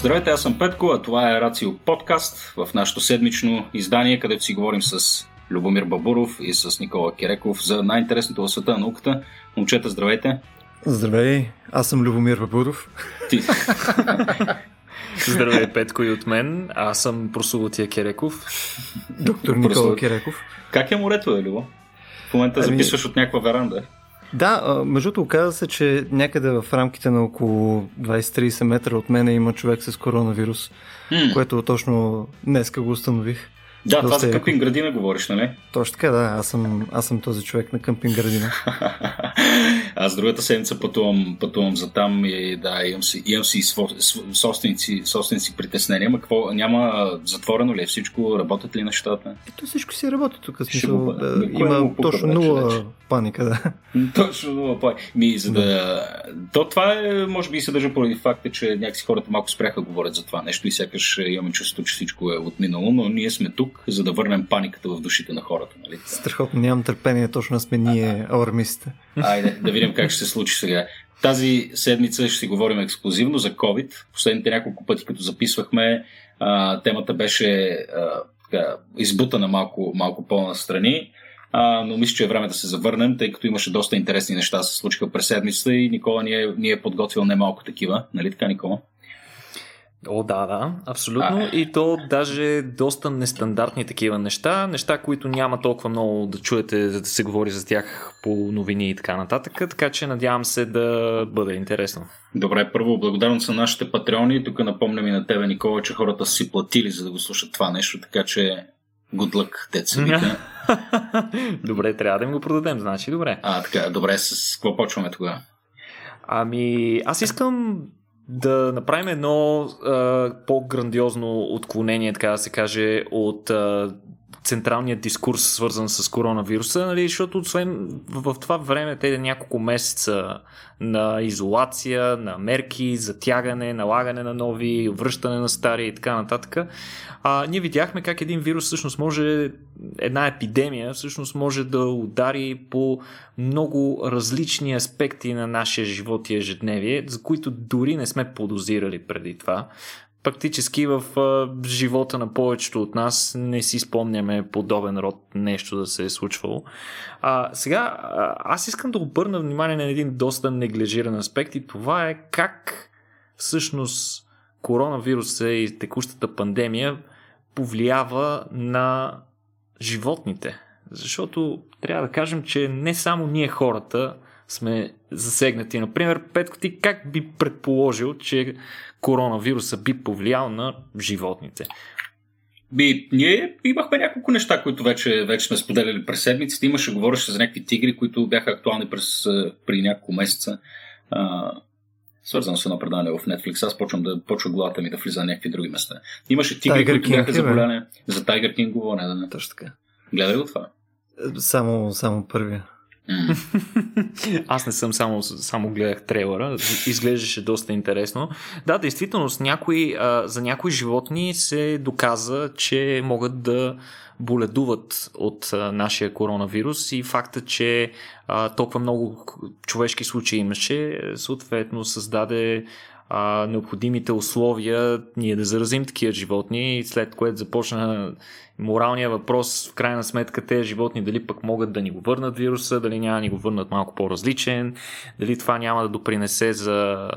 Здравейте, аз съм Петко, а това е Рацио подкаст в нашето седмично издание, където си говорим с Любомир Бабуров и с Никола Кереков за най-интересното в света на науката. Момчета, здравейте! Здравей, аз съм Любомир Бабуров. Ти. Здравей, Петко и от мен. Аз съм прословутия Кереков. Доктор Никола Кереков. Как е морето, е, Любо? В момента ами... записваш от някаква веранда. Да, между другото оказа се, че някъде в рамките на около 20-30 метра от мен има човек с коронавирус, mm. което точно днеска го установих. Да, това за къмпинг градина говориш, нали? Точно така, да. Аз съм, аз съм този човек на къмпинг градина. аз другата седмица пътувам, пътувам за там и да, имам си, имам си собственици, собственици притеснения. Какво, няма затворено ли е всичко? Работят ли нещата? Ето всичко си работи тук. Смисъл, да, има точно нула вече. паника, да. точно нула паника. Ми, за да... да... То това е, може би и съдържа поради факта, че някакси хората малко спряха говорят за това нещо и сякаш имаме чувството, че всичко е отминало, но ние сме тук тук, за да върнем паниката в душите на хората. Нали? Страхотно, нямам търпение, точно сме ние алармистите. Айде, да видим как ще се случи сега. Тази седмица ще си говорим ексклюзивно за COVID. Последните няколко пъти, като записвахме, а, темата беше а, така, избутана малко, малко по-настрани. А, но мисля, че е време да се завърнем, тъй като имаше доста интересни неща се случиха през седмицата и Никола ни е, ни е подготвил немалко такива. Нали така, Никола? О, да, да, абсолютно. А. И то даже доста нестандартни такива неща, неща, които няма толкова много да чуете, за да се говори за тях по новини и така нататък, така че надявам се да бъде интересно. Добре, първо благодарност на нашите патреони. Тук напомням и на тебе, Никола, че хората са си платили за да го слушат това нещо, така че good luck, деца вика. добре, трябва да им го продадем, значи добре. А, така, добре, с какво почваме тогава? Ами, аз искам да направим едно а, по-грандиозно отклонение, така да се каже, от а, централния дискурс, свързан с коронавируса, нали, защото освен в това време, те няколко месеца на изолация, на мерки, затягане, налагане на нови, връщане на стари и така нататък, а, ние видяхме как един вирус всъщност може, една епидемия всъщност може да удари по много различни аспекти на нашия живот и ежедневие, за които дори не сме подозирали преди това практически в живота на повечето от нас не си спомняме подобен род нещо да се е случвало. А, сега, аз искам да обърна внимание на един доста неглижиран аспект и това е как всъщност коронавируса и текущата пандемия повлиява на животните. Защото трябва да кажем, че не само ние хората сме засегнати. Например, Петко, ти как би предположил, че коронавируса би повлиял на животните? Би, ние имахме няколко неща, които вече, вече сме споделяли през седмиците. Имаше, говореше за някакви тигри, които бяха актуални през, преди няколко месеца. А, свързано с едно предаване в Netflix. Аз почвам да почва главата ми да влиза на някакви други места. Имаше тигри, Tiger които King, бяха заболяни. За Тайгър Кинг говоря, да. Точно така. Гледай го това? Само, само първия. Аз не съм само, само гледах трейлера, изглеждаше доста интересно. Да, действително, с някои, а, за някои животни се доказа, че могат да боледуват от а, нашия коронавирус и факта, че а, толкова много човешки случаи имаше, съответно създаде а, необходимите условия ние да заразим такива животни, след което започна моралния въпрос, в крайна сметка, тези животни дали пък могат да ни го върнат вируса, дали няма да ни го върнат малко по-различен, дали това няма да допринесе за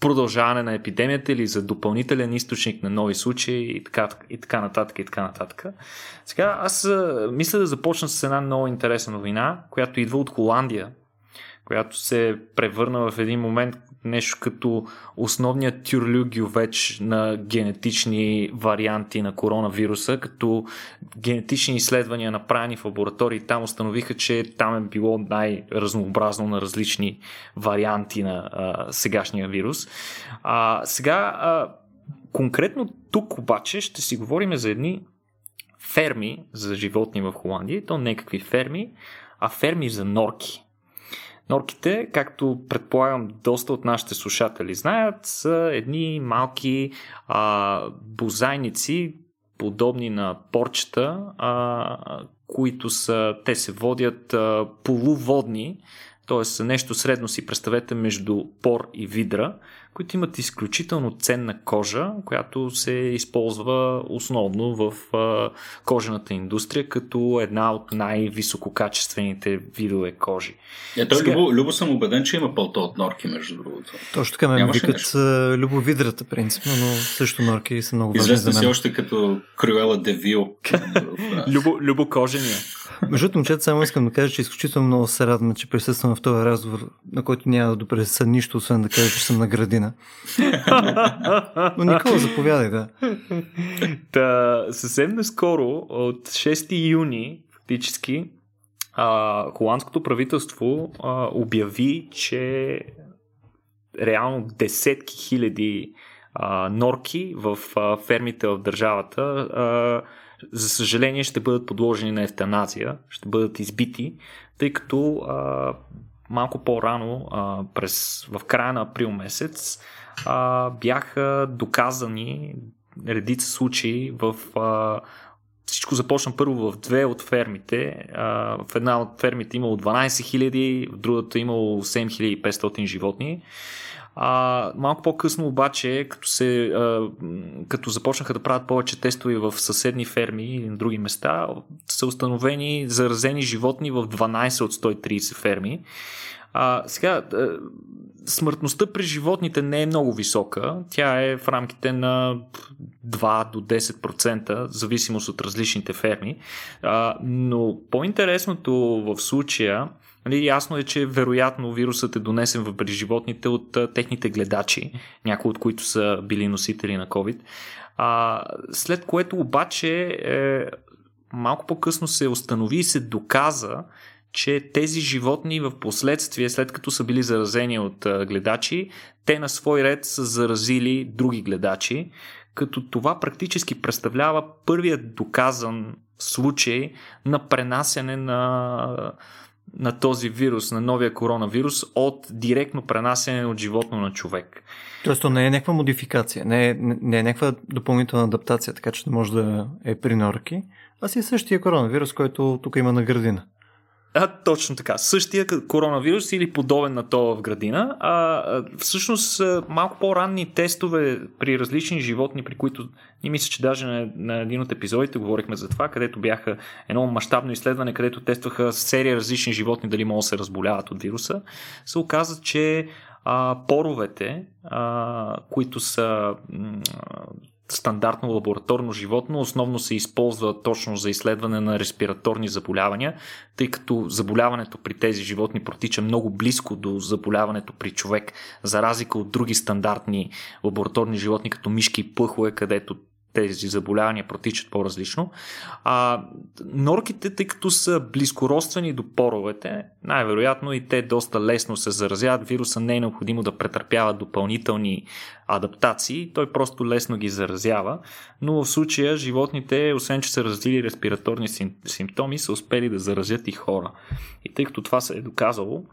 продължаване на епидемията или за допълнителен източник на нови случаи и така, и така нататък и така нататък. Сега аз мисля да започна с една много интересна новина, която идва от Холандия, която се превърна в един момент нещо като основният тюрлюгювеч на генетични варианти на коронавируса, като генетични изследвания направени в лаборатории там установиха, че там е било най-разнообразно на различни варианти на а, сегашния вирус. А, сега, а, конкретно тук обаче ще си говорим за едни ферми за животни в Холандия, то не какви ферми, а ферми за норки. Норките, както предполагам доста от нашите слушатели знаят, са едни малки а, бозайници, подобни на порчета, а, които са, те се водят а, полуводни, т.е. нещо средно си представете между пор и видра, които имат изключително ценна кожа, която се използва основно в кожената индустрия като една от най-висококачествените видове кожи. Ето, Сега... Любо, Любо съм убеден, че има пълто от норки, между другото. Точно така ме викат любовидрата, принципно, но също норки са много важни Известна си още като Крюела Девил. Любо, любокожения. Между момчета, само искам да кажа, че изключително много се радвам, че присъствам в този разговор, на който няма да допресъса нищо, освен да кажа, че съм на градина. Но Никола, заповядай, да. Та, съвсем наскоро, от 6 юни, фактически, а, холандското правителство а, обяви, че реално десетки хиляди а, норки в а, фермите в държавата а, за съжаление ще бъдат подложени на ефтаназия, ще бъдат избити, тъй като а, малко по-рано, а, през, в края на април месец, а, бяха доказани редица случаи в а, всичко започна първо в две от фермите. В една от фермите имало 12 000, в другата имало 7500 животни. А, малко по-късно обаче, като, се, а, като започнаха да правят повече тестове в съседни ферми и на други места, са установени заразени животни в 12 от 130 ферми. А, сега, смъртността при животните не е много висока. Тя е в рамките на 2 до 10%, в зависимост от различните ферми. А, но по-интересното в случая Нали, ясно е, че вероятно вирусът е донесен при животните от техните гледачи, някои от които са били носители на COVID. А, след което обаче е, малко по-късно се установи и се доказа, че тези животни в последствие, след като са били заразени от гледачи, те на свой ред са заразили други гледачи, като това практически представлява първият доказан случай на пренасяне на на този вирус, на новия коронавирус, от директно пренасене от животно на човек. Тоест, то не е някаква модификация, не е, не е някаква допълнителна адаптация, така че не може да е при норки, а си е същия коронавирус, който тук има на градина. А, точно така. Същия коронавирус или подобен на това в градина. А, всъщност малко по-ранни тестове при различни животни, при които ни мисля, че даже на, на един от епизодите говорихме за това, където бяха едно мащабно изследване, където тестваха серия различни животни дали могат да се разболяват от вируса, се оказа, че а, поровете, а, които са стандартно лабораторно животно основно се използва точно за изследване на респираторни заболявания, тъй като заболяването при тези животни протича много близко до заболяването при човек, за разлика от други стандартни лабораторни животни, като мишки и пъхове, където тези заболявания протичат по-различно. А, норките, тъй като са близкородствени до поровете, най-вероятно и те доста лесно се заразяват. Вируса не е необходимо да претърпява допълнителни адаптации, той просто лесно ги заразява. Но в случая животните, освен че са развили респираторни симптоми, са успели да заразят и хора. И тъй като това се е доказало,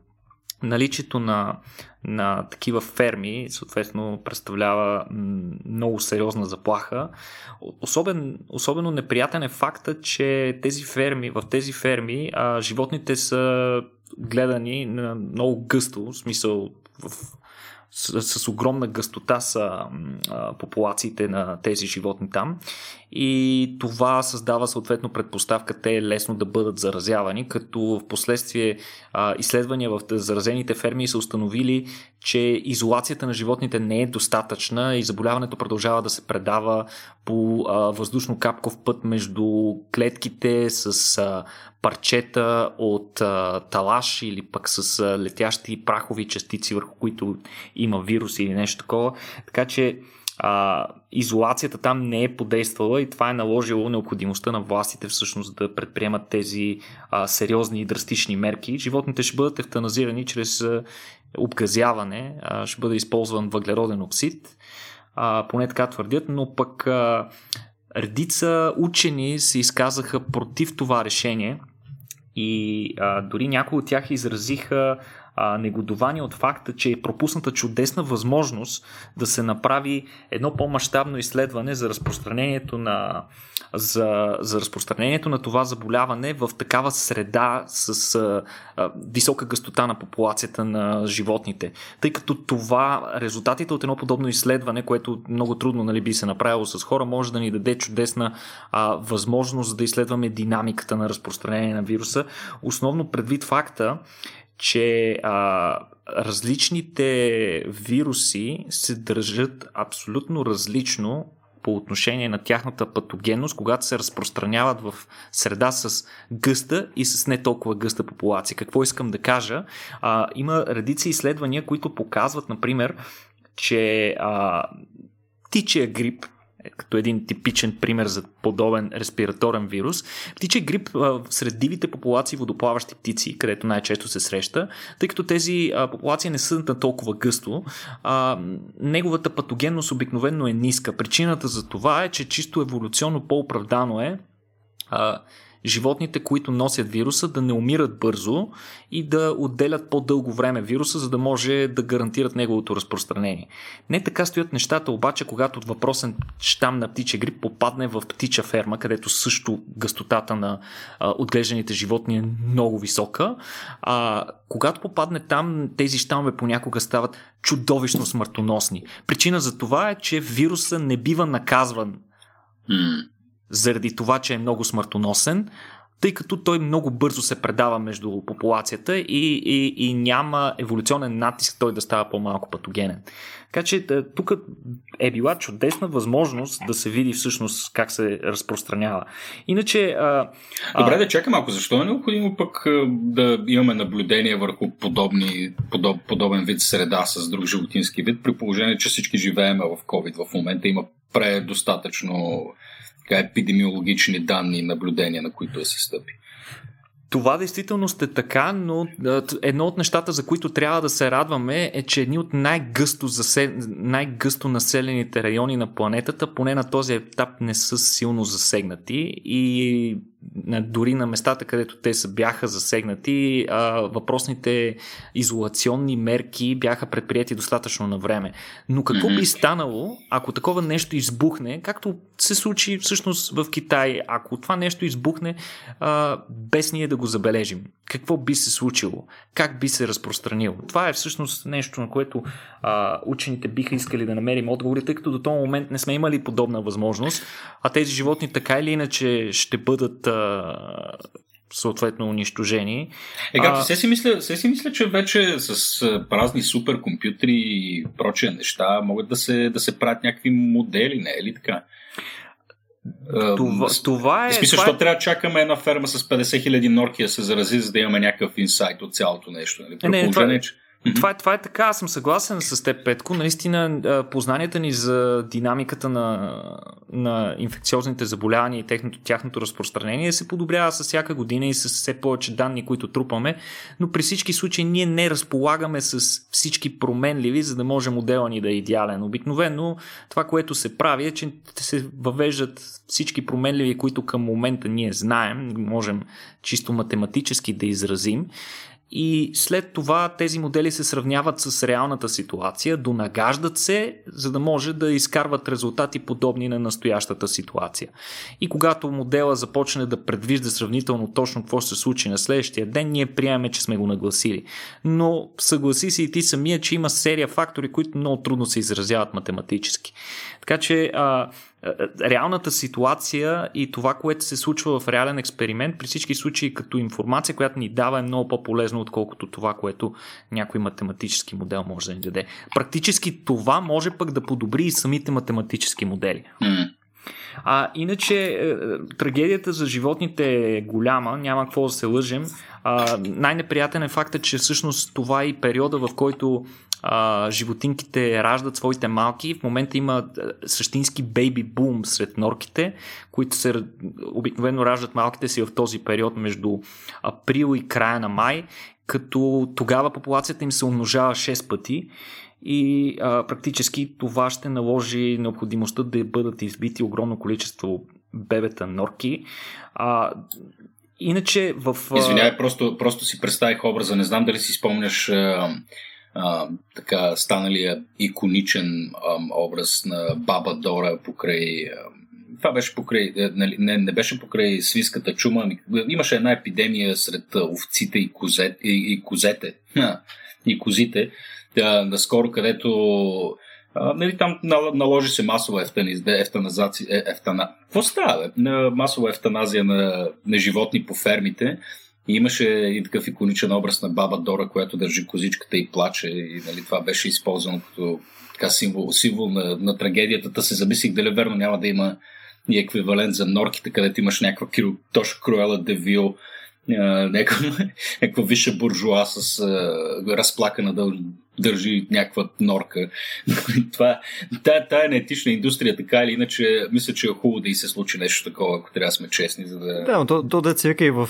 наличието на, на такива ферми съответно представлява много сериозна заплаха. Особен, особено неприятен е факта, че тези ферми, в тези ферми а, животните са гледани на много гъсто, в смисъл в с, с огромна гъстота са а, популациите на тези животни там. И това създава съответно предпоставка те лесно да бъдат заразявани, като в последствие а, изследвания в заразените ферми са установили, че изолацията на животните не е достатъчна и заболяването продължава да се предава по въздушно-капков път между клетките с а, парчета от а, талаш или пък с а, летящи прахови частици, върху които има вирус или нещо такова. Така че а, изолацията там не е подействала и това е наложило необходимостта на властите всъщност да предприемат тези а, сериозни и драстични мерки. Животните ще бъдат ефтаназирани чрез а, обгазяване, а, ще бъде използван въглероден оксид, а, поне така твърдят, но пък а, редица учени се изказаха против това решение и а, дори някои от тях изразиха а, негодование от факта, че е пропусната чудесна възможност да се направи едно по-масштабно изследване за разпространението на за, за разпространението на това заболяване в такава среда с а, а, висока гъстота на популацията на животните. Тъй като това, резултатите от едно подобно изследване, което много трудно нали, би се направило с хора, може да ни даде чудесна а, възможност да изследваме динамиката на разпространение на вируса, основно предвид факта, че а, различните вируси се държат абсолютно различно по отношение на тяхната патогенност, когато се разпространяват в среда с гъста и с не толкова гъста популация. Какво искам да кажа? А, има редици изследвания, които показват, например, че а, птичия грип, като един типичен пример за подобен респираторен вирус. Птиче грип а, сред дивите популации водоплаващи птици, където най-често се среща, тъй като тези а, популации не са на толкова гъсто, а, неговата патогенност обикновено е ниска. Причината за това е, че чисто еволюционно по-оправдано е а, животните, които носят вируса, да не умират бързо и да отделят по-дълго време вируса, за да може да гарантират неговото разпространение. Не така стоят нещата, обаче, когато въпросен щам на птиче грип попадне в птича ферма, където също гъстотата на а, отглежданите животни е много висока. А, когато попадне там, тези щамове понякога стават чудовищно смъртоносни. Причина за това е, че вируса не бива наказван. Заради това, че е много смъртоносен, тъй като той много бързо се предава между популацията и, и, и няма еволюционен натиск той да става по-малко патогенен. Така че тук е била чудесна възможност да се види всъщност как се разпространява. Иначе. А, Добре, да чакам малко. Защо е необходимо пък да имаме наблюдение върху подобни, подоб, подобен вид среда с друг животински вид, при положение, че всички живееме в COVID в момента има предостатъчно епидемиологични данни и наблюдения, на които да се стъпи. Това действително сте така, но едно от нещата, за които трябва да се радваме е, че едни от най-гъсто, засел... най-гъсто населените райони на планетата, поне на този етап, не са силно засегнати и дори на местата, където те са бяха засегнати, въпросните изолационни мерки бяха предприяти достатъчно на време. Но какво би станало, ако такова нещо избухне, както се случи всъщност в Китай, ако това нещо избухне без ние да го забележим? Какво би се случило? Как би се разпространило? Това е всъщност нещо, на което а, учените биха искали да намерим отговори, тъй като до този момент не сме имали подобна възможност, а тези животни така или иначе ще бъдат съответно унищожени. Ега, а... се, си мисля, се си мисля, че вече с празни суперкомпютри и прочие неща могат да се, да се правят някакви модели, не е ли така? Това, това е. Смисъл, защо е... трябва да чакаме една ферма с 50 000 норки да се зарази, за да имаме някакъв инсайт от цялото нещо? Нали? Не, това... че това, това е така, аз съм съгласен с теб, Петко. Наистина, познанията ни за динамиката на, на инфекциозните заболявания и техното, тяхното разпространение се подобрява с всяка година и с все повече данни, които трупаме, но при всички случаи ние не разполагаме с всички променливи, за да може модела ни да е идеален. Обикновено това, което се прави е, че се въвеждат всички променливи, които към момента ние знаем, можем чисто математически да изразим и след това тези модели се сравняват с реалната ситуация, донагаждат се, за да може да изкарват резултати подобни на настоящата ситуация. И когато модела започне да предвижда сравнително точно какво ще се случи на следващия ден, ние приемаме, че сме го нагласили. Но съгласи си и ти самия, че има серия фактори, които много трудно се изразяват математически. Така че а, реалната ситуация и това, което се случва в реален експеримент, при всички случаи като информация, която ни дава е много по-полезно, отколкото това, което някой математически модел може да ни даде. Практически това може пък да подобри и самите математически модели. А иначе е, трагедията за животните е голяма, няма какво да се лъжем. А, най-неприятен е факта, че всъщност това е и периода, в който а, животинките раждат своите малки. В момента има същински бейби бум сред норките, които се обикновено раждат малките си в този период между април и края на май, като тогава популацията им се умножава 6 пъти и а, практически това ще наложи необходимостта да бъдат избити огромно количество бебета норки. А, Иначе в... Извинявай, просто, просто си представих образа. Не знам дали си спомняш така станалия иконичен образ на Баба Дора покрай... Това беше покрай... Не, не, не беше покрай свинската чума. Ами, имаше една епидемия сред овците и, козет, и, и козете. и козите. Наскоро, където нали, там наложи се масова ефтаназация. Е, ефтана... Какво става? Масова ефтаназия на, на животни по фермите. И имаше и такъв иконичен образ на баба Дора, която държи козичката и плаче. И нали, това беше използвано като така, символ, символ на, на трагедията. Та се замислих дали верно няма да има и еквивалент за норките, където имаш някаква точно Круела Девил, някаква, висша буржуа с а, разплакана да държи някаква норка. Това, тая, тая неетична индустрия, така или иначе, мисля, че е хубаво да и се случи нещо такова, ако трябва да сме честни. За да... Да, но то, то деца вика и в,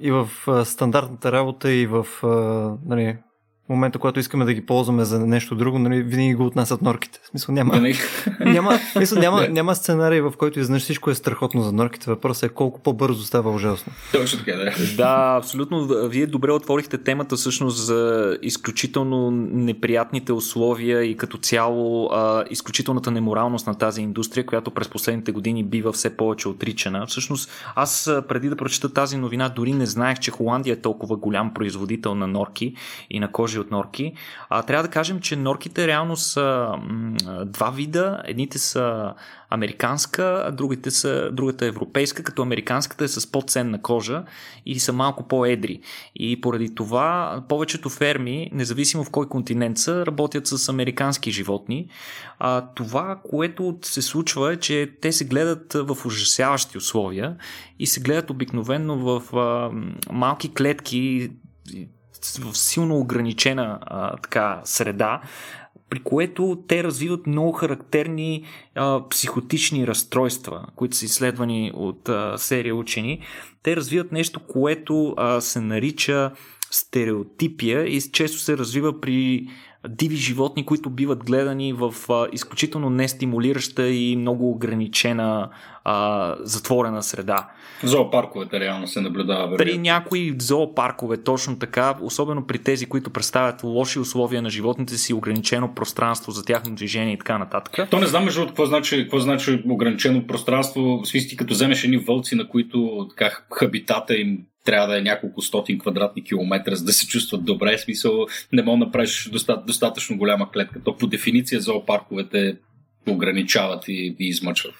и в стандартната работа, и в нали, момента, когато искаме да ги ползваме за нещо друго, нали, винаги го отнасят норките. В смисъл няма, няма, смисъл, няма, няма сценарий, в който изнъж всичко е страхотно за норките. Въпросът е колко по-бързо става ужасно. Точно така, да. Да, абсолютно. Вие добре отворихте темата всъщност за изключително неприятните условия и като цяло а, изключителната неморалност на тази индустрия, която през последните години бива все повече отричана. Всъщност, аз преди да прочета тази новина, дори не знаех, че Холандия е толкова голям производител на норки и на кожи от норки. А, трябва да кажем, че норките реално са м- два вида. Едните са американска, а другите са, другата е европейска, като американската е с по-ценна кожа и са малко по-едри. И поради това повечето ферми, независимо в кой континент са, работят с американски животни. А, това, което се случва е, че те се гледат в ужасяващи условия и се гледат обикновенно в а, малки клетки в силно ограничена а, така среда, при което те развиват много характерни а, психотични разстройства, които са изследвани от а, серия учени. Те развиват нещо, което а, се нарича стереотипия и често се развива при диви животни, които биват гледани в а, изключително нестимулираща и много ограничена а, затворена среда. В зоопарковете реално се наблюдава. Вероятно. При някои зоопаркове точно така, особено при тези, които представят лоши условия на животните си, ограничено пространство за тяхно движение и така нататък. То не знам между какво значи, какво значи ограничено пространство. Свисти като вземеш едни вълци, на които така, хабитата им трябва да е няколко стотин квадратни километра, за да се чувстват добре. Смисъл, не мога да направиш достатъчно голяма клетка. То по дефиниция зоопарковете ограничават и, и измъчват.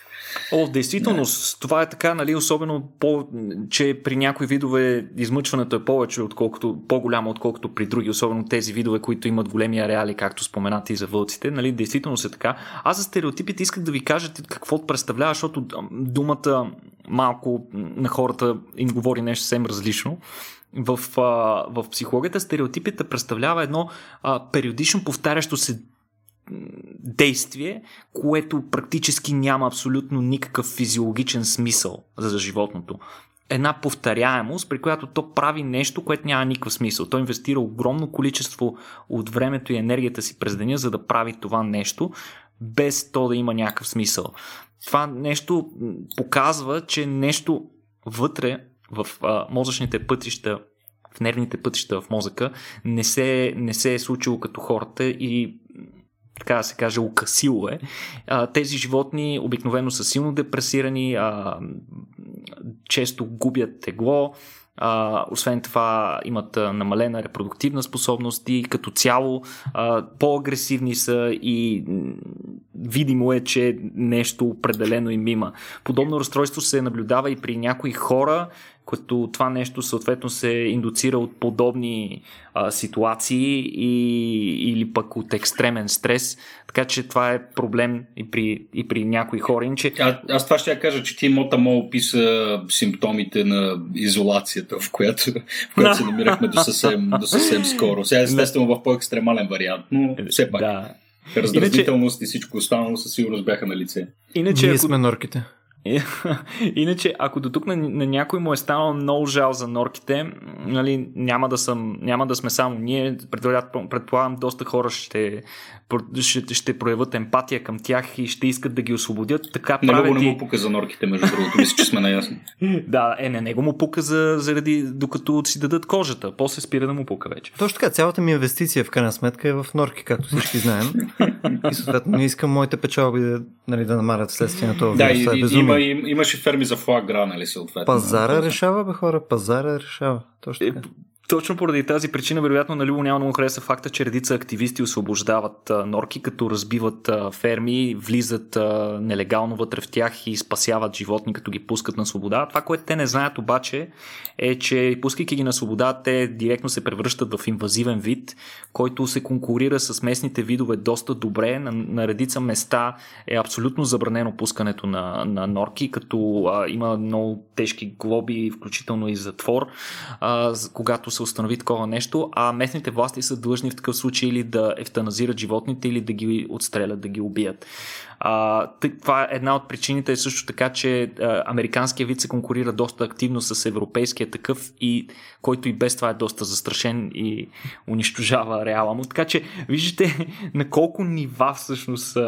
О, действителност, това е така, нали, особено по, че при някои видове измъчването е повече, отколкото, по-голямо, отколкото при други, особено тези видове, които имат големи ареали, както споменате и за вълците. Нали, действително се така. Аз за стереотипите исках да ви кажа какво представлява, защото думата малко на хората им говори нещо съвсем различно в, в психологията стереотипите представлява едно а, периодично повтарящо се действие, което практически няма абсолютно никакъв физиологичен смисъл за животното. Една повторяемост, при която то прави нещо, което няма никакъв смисъл. Той инвестира огромно количество от времето и енергията си през деня, за да прави това нещо, без то да има някакъв смисъл. Това нещо показва, че нещо вътре в а, мозъчните пътища в нервните пътища в мозъка не се, не се е случило като хората и така да се каже, укасило е. Тези животни обикновено са силно депресирани, често губят тегло, освен това имат намалена репродуктивна способност и като цяло по-агресивни са и видимо е, че нещо определено им има. Подобно разстройство се наблюдава и при някои хора, като това нещо съответно се индуцира от подобни а, ситуации и, или пък от екстремен стрес. Така че това е проблем и при, и при някои хора. Иначе... А, аз това ще я кажа, че ти Мота Мо описа симптомите на изолацията, в която, в която се намирахме до съвсем, до съвсем скоро. Сега естествено в по-екстремален вариант, но все пак. Да. Раздразнителност Иначе... и всичко останало със сигурност бяха на лице. Иначе, Ние ако... сме норките. Иначе, ако до тук на, на някой му е станало много жал за норките, нали, няма, да съм, няма да сме само ние. Предполагам, доста хора ще, ще, ще проявят емпатия към тях и ще искат да ги освободят. Така не правят не му пука за норките, между другото. Мисля, че сме наясни. да, е, не, него му пука за, заради докато си дадат кожата. После спира да му пука вече. Точно така, цялата ми инвестиция в крайна сметка е в норки, както всички знаем. и съответно не искам моите печалби да, нали, да намарят следствие на това. Да, и, е има, им, имаше ферми за флагра, нали, съответно. Пазара решава, бе хора, пазара решава. Точно е, така. Е, точно поради тази причина, вероятно, на Любо няма му хареса факта, че редица активисти освобождават норки, като разбиват ферми, влизат нелегално вътре в тях и спасяват животни, като ги пускат на свобода. Това, което те не знаят обаче, е, че пускайки ги на свобода, те директно се превръщат в инвазивен вид, който се конкурира с местните видове доста добре. На, на редица места е абсолютно забранено пускането на, на норки, като а, има много тежки глоби, включително и затвор, а, когато се установи такова нещо, а местните власти са длъжни в такъв случай или да ефтаназират животните, или да ги отстрелят, да ги убият. Това е една от причините е също така, че а, американския вид се конкурира доста активно с европейския такъв и който и без това е доста застрашен и унищожава реала му. Така че виждате на колко нива всъщност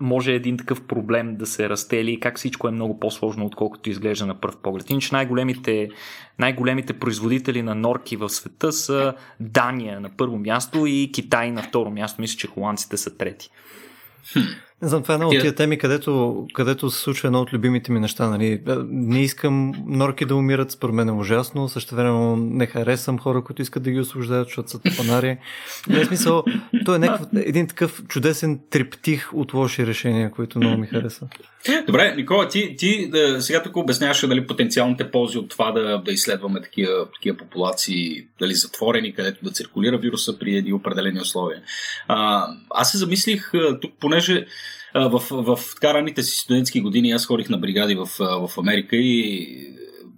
може един такъв проблем да се растели и как всичко е много по-сложно, отколкото изглежда на пръв поглед. Иначе най-големите, най-големите производители на норки в света са Дания на първо място и Китай на второ място. Мисля, че холандците са трети. Не знам, това е една от тия теми, където, където се случва едно от любимите ми неща. Нали. Е, не искам норки да умират, според мен е ужасно. Също време не харесвам хора, които искат да ги освобождават, защото са тъпанари. Не е смисъл, то е някакъв, един такъв чудесен триптих от лоши решения, които много ми харесва. Добре, Никола, ти, ти да, сега тук обясняваш дали потенциалните ползи от това да, да изследваме такива, такива популации, дали затворени, където да циркулира вируса при едни определени условия. А, аз се замислих тук, понеже в, в, в така ранните си студентски години аз ходих на бригади в, в Америка и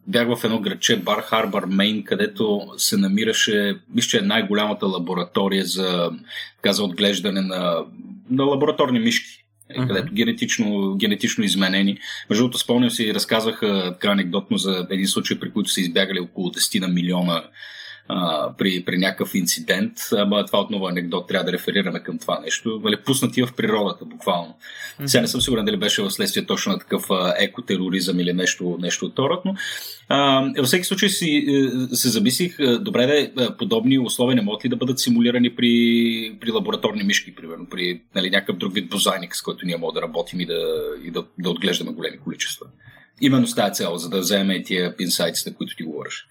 бях в едно градче Бар Харбър, Мейн, където се намираше, мисля, че е най-голямата лаборатория за, така, за отглеждане на, на лабораторни мишки. Uh-huh. където генетично, генетично изменени. Между другото, спомням си, разказаха така анекдотно за един случай, при който са избягали около 10 на милиона а, при, при някакъв инцидент. Ама това отново е анекдот, трябва да реферираме към това нещо. Вали, пуснати в природата, буквално. Mm-hmm. Сега не съм сигурен дали беше в следствие точно на такъв а, екотероризъм или нещо, нещо от род, но а, във всеки случай си, е, се замислих, добре да е, подобни условия не могат ли да бъдат симулирани при, при лабораторни мишки, примерно, при нали, някакъв друг вид бозайник, с който ние можем да работим и да, и да, да отглеждаме големи количества. Именно с тази цел, за да вземем тия инсайтите, които ти говориш.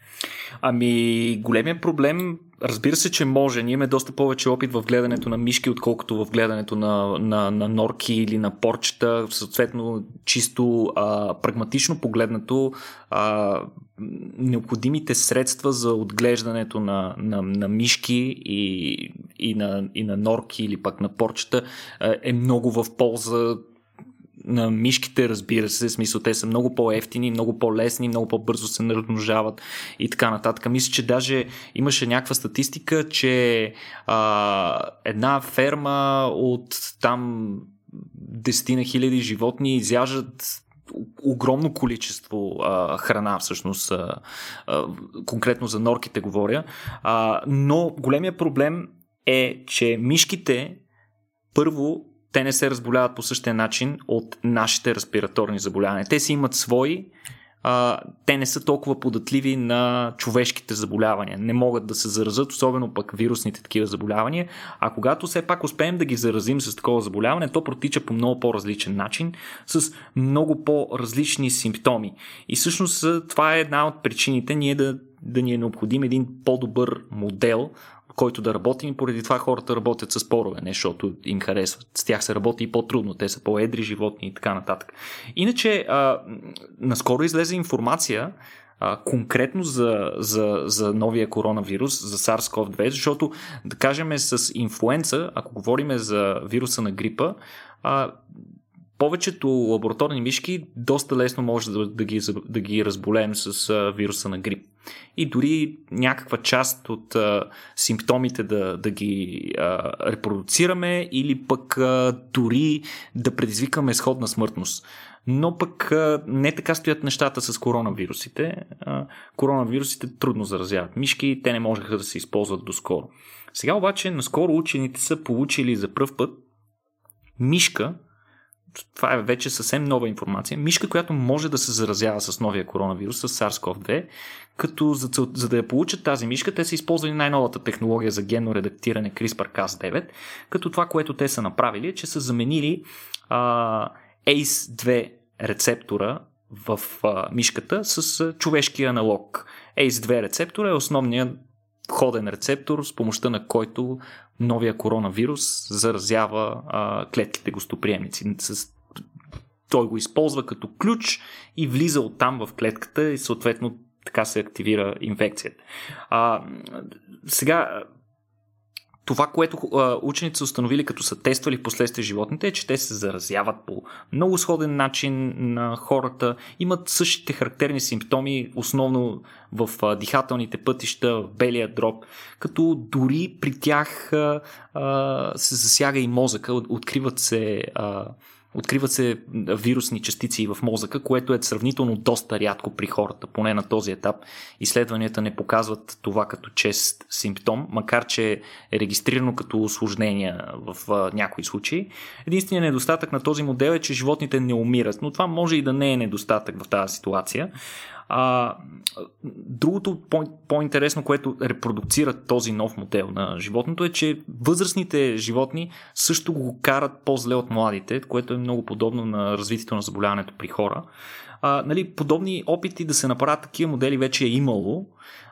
Ами, големия проблем, разбира се, че може. Ние имаме доста повече опит в гледането на мишки, отколкото в гледането на, на, на норки или на порчета. Съответно, чисто а, прагматично погледнато, а, необходимите средства за отглеждането на, на, на мишки и, и, на, и на норки или пък на порчета е много в полза на мишките, разбира се, смисъл те са много по-ефтини, много по-лесни, много по-бързо се размножават и така нататък. Мисля, че даже имаше някаква статистика, че а, една ферма от там десетина хиляди животни изяжат огромно количество а, храна, всъщност, а, а, конкретно за норките говоря. А, но големия проблем е, че мишките първо те не се разболяват по същия начин от нашите респираторни заболявания. Те си имат свои, а, те не са толкова податливи на човешките заболявания. Не могат да се заразят, особено пък вирусните такива заболявания. А когато все пак успеем да ги заразим с такова заболяване, то протича по много по-различен начин, с много по-различни симптоми. И всъщност това е една от причините ние да, да ни е необходим един по-добър модел който да работим и поради това хората работят с порове, не защото им харесват. С тях се работи и по-трудно, те са по-едри животни и така нататък. Иначе, а, наскоро излезе информация, а, конкретно за, за, за новия коронавирус, за SARS-CoV-2, защото, да кажем, с инфлуенца, ако говорим за вируса на грипа, а, повечето лабораторни мишки доста лесно може да, да, ги, да ги разболеем с а, вируса на грип. И дори някаква част от а, симптомите да, да ги а, репродуцираме или пък а, дори да предизвикаме сходна смъртност. Но пък а, не така стоят нещата с коронавирусите. А, коронавирусите трудно заразяват мишки, те не можеха да се използват доскоро. Сега обаче, наскоро учените са получили за пръв път мишка, това е вече съвсем нова информация, мишка, която може да се заразява с новия коронавирус, с SARS-CoV-2, като за, за да я получат тази мишка, те са използвали най-новата технология за генно редактиране CRISPR-Cas9, като това, което те са направили е, че са заменили а, ACE2 рецептора в а, мишката с а, човешкия аналог. ACE2 рецептора е основният ходен рецептор, с помощта на който новия коронавирус заразява а, клетките гостоприемници. С, той го използва като ключ и влиза оттам в клетката и съответно така се активира инфекцията. А, сега, това, което а, учените са установили, като са тествали в последствие животните, е, че те се заразяват по много сходен начин на хората, имат същите характерни симптоми, основно в а, дихателните пътища, в белия дроб, като дори при тях а, а, се засяга и мозъка, откриват се а, Откриват се вирусни частици в мозъка, което е сравнително доста рядко при хората, поне на този етап. Изследванията не показват това като чест симптом, макар че е регистрирано като осложнения в някои случаи. Единственият недостатък на този модел е, че животните не умират, но това може и да не е недостатък в тази ситуация. А, другото по- по-интересно, което репродуцира този нов модел на животното е, че възрастните животни също го карат по-зле от младите, което е много подобно на развитието на заболяването при хора. А, нали, подобни опити да се направят такива модели вече е имало.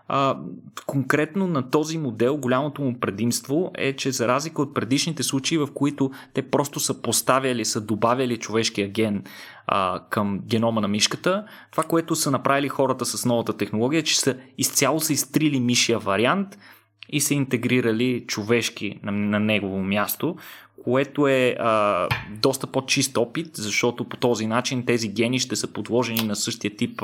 А, конкретно на този модел голямото му предимство е, че за разлика от предишните случаи, в които те просто са поставяли, са добавяли човешкия ген а, към генома на мишката, това, което са направили хората с новата технология, е, че са изцяло са изтрили мишия вариант и са интегрирали човешки на, на негово място, което е а, доста по-чист опит, защото по този начин тези гени ще са подложени на същия тип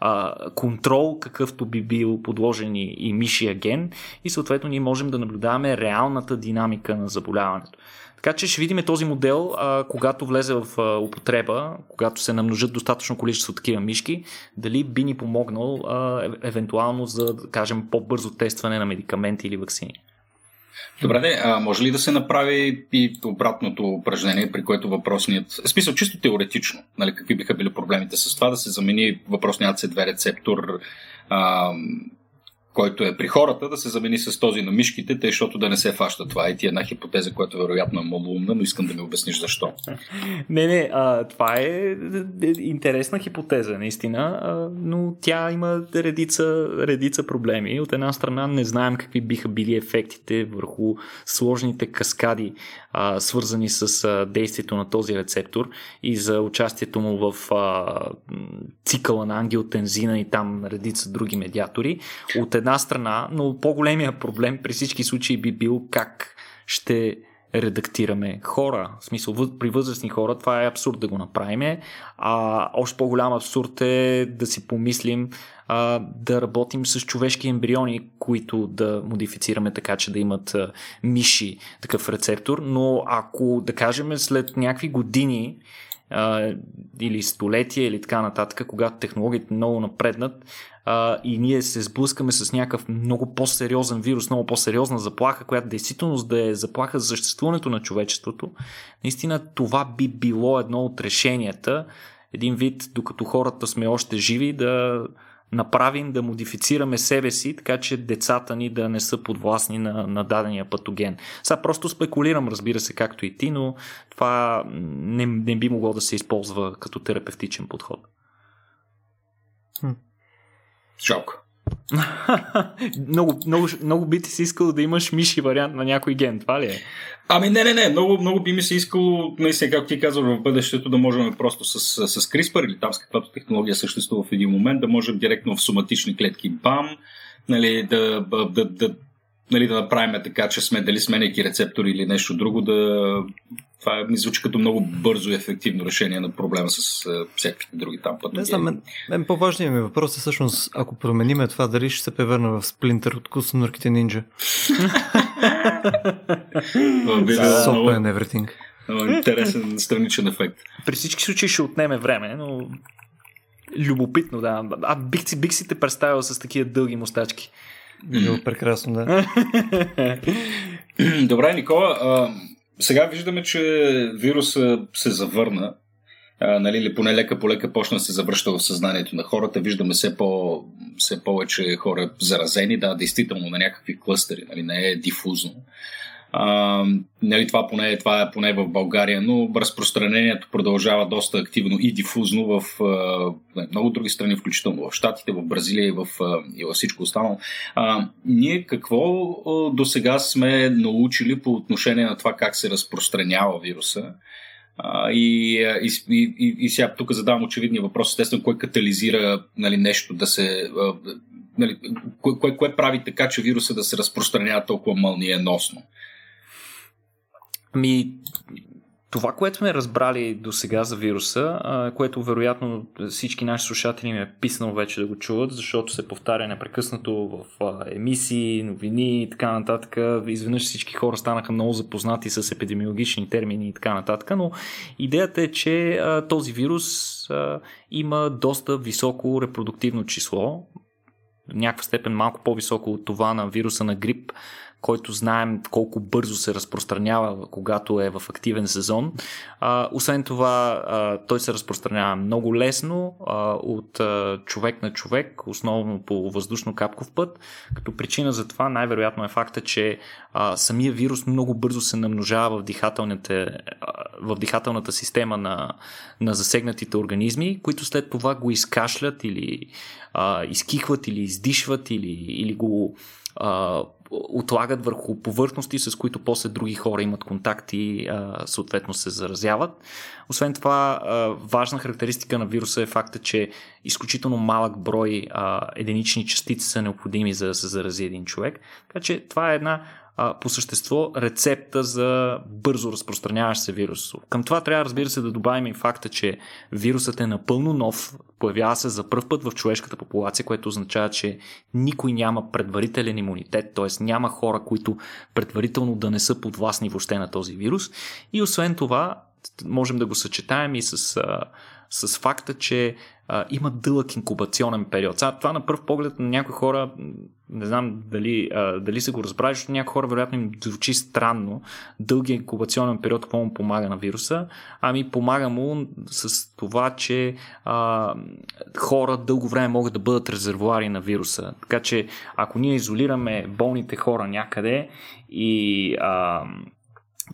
а, контрол, какъвто би бил подложен и мишия ген и съответно ние можем да наблюдаваме реалната динамика на заболяването. Така че ще видим този модел, а, когато влезе в а, употреба, когато се намножат достатъчно количество такива мишки, дали би ни помогнал а, евентуално за, да кажем, по-бързо тестване на медикаменти или вакцини. Добре, де, а може ли да се направи и обратното упражнение, при което въпросният... Смисъл, чисто теоретично, нали, какви биха били проблемите с това, да се замени въпросният C2 рецептор а, който е при хората, да се замени с този на мишките, тъй, защото да не се фаща това. И ти е една хипотеза, която вероятно е малоумна, но искам да ми обясниш защо. Не, не, а, това е, е интересна хипотеза, наистина, а, но тя има редица, редица проблеми. От една страна не знаем какви биха били ефектите върху сложните каскади, а, свързани с а, действието на този рецептор и за участието му в а, цикъла на ангиотензина и там редица други медиатори. От една страна, но по-големия проблем при всички случаи би бил как ще редактираме хора. В смисъл, при възрастни хора това е абсурд да го направим. А още по-голям абсурд е да си помислим а, да работим с човешки ембриони, които да модифицираме така, че да имат а, миши такъв рецептор. Но ако, да кажем, след някакви години а, или столетия или така нататък, когато технологиите много напреднат, а, и ние се сблъскаме с някакъв много по-сериозен вирус, много по-сериозна заплаха, която действително да е заплаха за съществуването на човечеството, наистина това би било едно от решенията, един вид, докато хората сме още живи, да направим, да модифицираме себе си, така че децата ни да не са подвластни на, на дадения патоген. Сега просто спекулирам, разбира се, както и ти, но това не, не би могло да се използва като терапевтичен подход. Жалко. много, много, много би ти си искал да имаш миши вариант на някой ген, това ли е? Ами не, не, не, много, много би ми се искало, наистина, както ти казваш, в бъдещето да можем просто с, с, CRISPR или там с каквато технология съществува в един момент, да можем директно в соматични клетки бам, нали, да, да, да нали, да направим така, че сме дали сменяйки рецептори или нещо друго, да това ми звучи като много бързо и ефективно решение на проблема с всякакви други там пътни. Не знам, мен, мен по-важният ми въпрос е всъщност, ако промениме това, дали ще се превърна в сплинтер от кусонурките нинджа. Software and everything. Интересен страничен ефект. При всички случаи ще отнеме време, но любопитно, да. А бих си, бих си те представил с такива дълги мустачки. Било прекрасно, да. Добре, Никола, а, сега виждаме, че вируса се завърна. А, нали, или поне лека по лека почна да се завръща в съзнанието на хората. Виждаме все, по, все повече хора заразени, да, действително на някакви клъстери, нали, не е дифузно. Нали, това, поне, това е поне в България, но разпространението продължава доста активно и дифузно в а, много други страни, включително в Штатите, в Бразилия и в, а, и в всичко останало. А, ние какво до сега сме научили по отношение на това как се разпространява вируса? А, и, и, и, и сега тук задавам очевидния въпрос, естествено, кой катализира нали, нещо да се. Нали, кое, кое, кое прави така, че вируса да се разпространява толкова мълниеносно? Ами, това, което сме разбрали до сега за вируса, което вероятно всички наши слушатели ми е писнало вече да го чуват, защото се повтаря непрекъснато в емисии, новини и така нататък. Изведнъж всички хора станаха много запознати с епидемиологични термини и така нататък, но идеята е, че този вирус има доста високо репродуктивно число, в някаква степен малко по-високо от това на вируса на грип, който знаем колко бързо се разпространява, когато е в активен сезон. А, освен това, а, той се разпространява много лесно а, от а, човек на човек, основно по въздушно-капков път. Като причина за това най-вероятно е факта, че а, самия вирус много бързо се намножава в, дихателните, в дихателната система на, на засегнатите организми, които след това го изкашлят или а, изкихват или издишват или, или го а, отлагат върху повърхности, с които после други хора имат контакти, а, съответно се заразяват. Освен това, а, важна характеристика на вируса е факта, че изключително малък брой а, единични частици са необходими за да се зарази един човек. Така че това е една а, по същество рецепта за бързо разпространяващ се вирус. Към това трябва, разбира се, да добавим и факта, че вирусът е напълно нов, появява се за първ път в човешката популация, което означава, че никой няма предварителен имунитет, т.е. няма хора, които предварително да не са подвластни въобще на този вирус. И освен това, можем да го съчетаем и с, с факта, че а, има дълъг инкубационен период. Сега, това на първ поглед на някои хора, не знам дали, а, дали се го разбрали, защото някои хора вероятно им звучи странно. Дългия инкубационен период какво му помага на вируса? Ами помага му с това, че а, хора дълго време могат да бъдат резервуари на вируса. Така че ако ние изолираме болните хора някъде и а,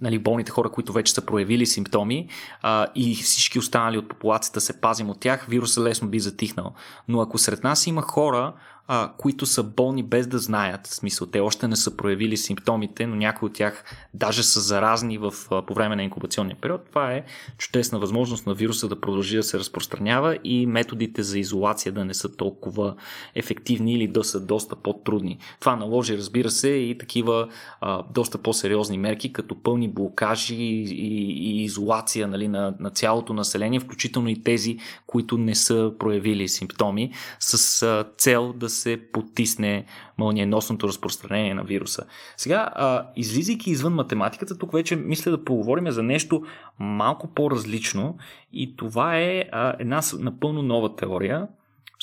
нали, болните хора, които вече са проявили симптоми а, и всички останали от популацията се пазим от тях, вируса лесно би затихнал. Но ако сред нас има хора, а, които са болни без да знаят. В смисъл, те още не са проявили симптомите, но някои от тях даже са заразни в, а, по време на инкубационния период. Това е чудесна възможност на вируса да продължи да се разпространява и методите за изолация да не са толкова ефективни или да са доста по-трудни. Това наложи, разбира се, и такива а, доста по-сериозни мерки, като пълни блокажи и, и, изолация нали, на, на цялото население, включително и тези, които не са проявили симптоми, с а, цел да се потисне мълниеносното разпространение на вируса. Сега, а, излизайки извън математиката, тук вече мисля да поговорим за нещо малко по-различно и това е а, една напълно нова теория,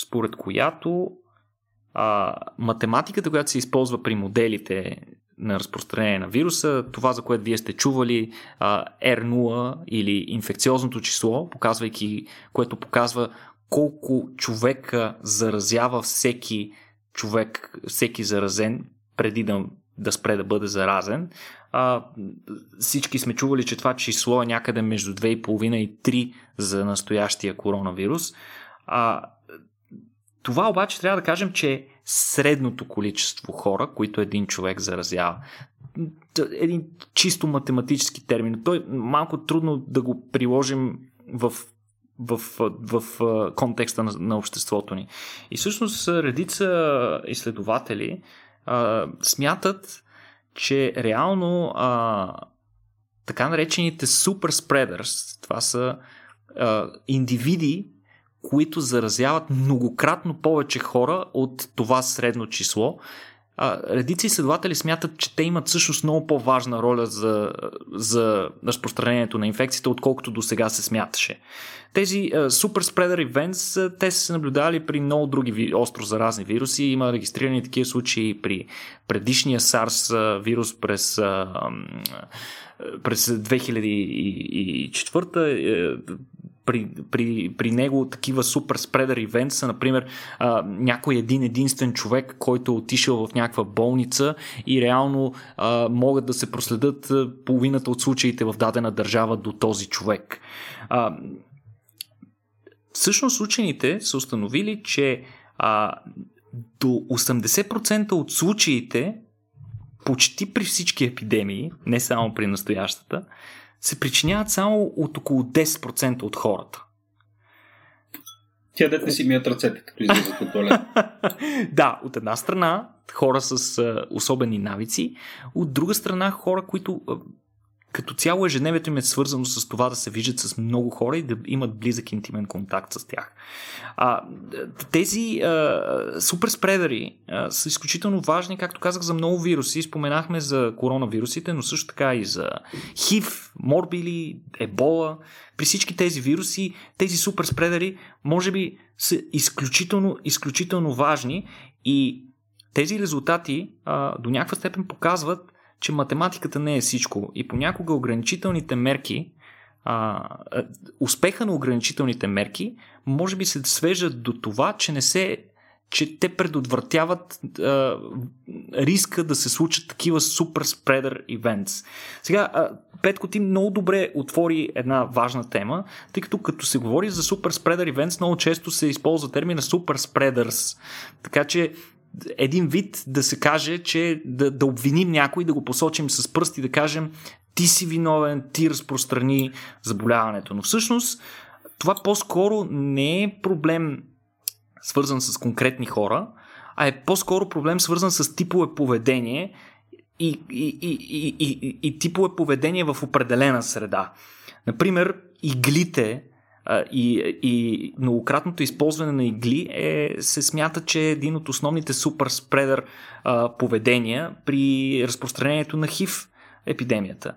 според която а, математиката, която се използва при моделите на разпространение на вируса, това за което вие сте чували а, R0 или инфекциозното число, показвайки, което показва колко човека заразява всеки човек, всеки заразен, преди да, да спре да бъде заразен. А, всички сме чували, че това число е някъде между 2,5 и 3 за настоящия коронавирус. А, това обаче трябва да кажем, че е средното количество хора, които един човек заразява. Един чисто математически термин. Той малко трудно да го приложим в в, в, в контекста на, на обществото ни. И всъщност редица изследователи а, смятат, че реално а, така наречените супер спредърс. Това са а, индивиди, които заразяват многократно повече хора от това средно число. А, редици изследователи смятат, че те имат всъщност много по-важна роля за, за разпространението на инфекцията, отколкото до сега се смяташе. Тези супер спредър ивентс, те са се наблюдали при много други остро заразни вируси. Има регистрирани такива случаи при предишния SARS вирус през през 2004 при, при, при него такива супер спредър ивент са, например, а, някой един единствен човек, който е отишъл в някаква болница и реално а, могат да се проследят половината от случаите в дадена държава до този човек. А, всъщност учените са установили, че а, до 80% от случаите, почти при всички епидемии, не само при настоящата, се причиняват само от около 10% от хората. Тя дете си мият ръцете, като излизат от туалет. да, от една страна хора с особени навици, от друга страна хора, които като цяло ежедневието им е свързано с това да се виждат с много хора и да имат близък интимен контакт с тях. А, тези а, супер спредери а, са изключително важни, както казах, за много вируси. Споменахме за коронавирусите, но също така и за ХИВ, морбили, ебола. При всички тези вируси, тези супер спредери, може би са изключително, изключително важни и тези резултати а, до някаква степен показват, че математиката не е всичко и понякога ограничителните мерки, а, успеха на ограничителните мерки, може би се свежат до това, че не се че те предотвратяват а, риска да се случат такива супер спредър ивентс. Сега, а, Петко, ти много добре отвори една важна тема, тъй като като се говори за супер спредър ивентс, много често се използва термина супер спредърс. Така че един вид да се каже, че да, да обвиним някой, да го посочим с пръсти, да кажем ти си виновен, ти разпространи заболяването. Но всъщност това по-скоро не е проблем свързан с конкретни хора, а е по-скоро проблем свързан с типове поведение и, и, и, и, и, и типове поведение в определена среда. Например, иглите и, и многократното използване на игли е, се смята, че е един от основните супер спредър поведения при разпространението на хив епидемията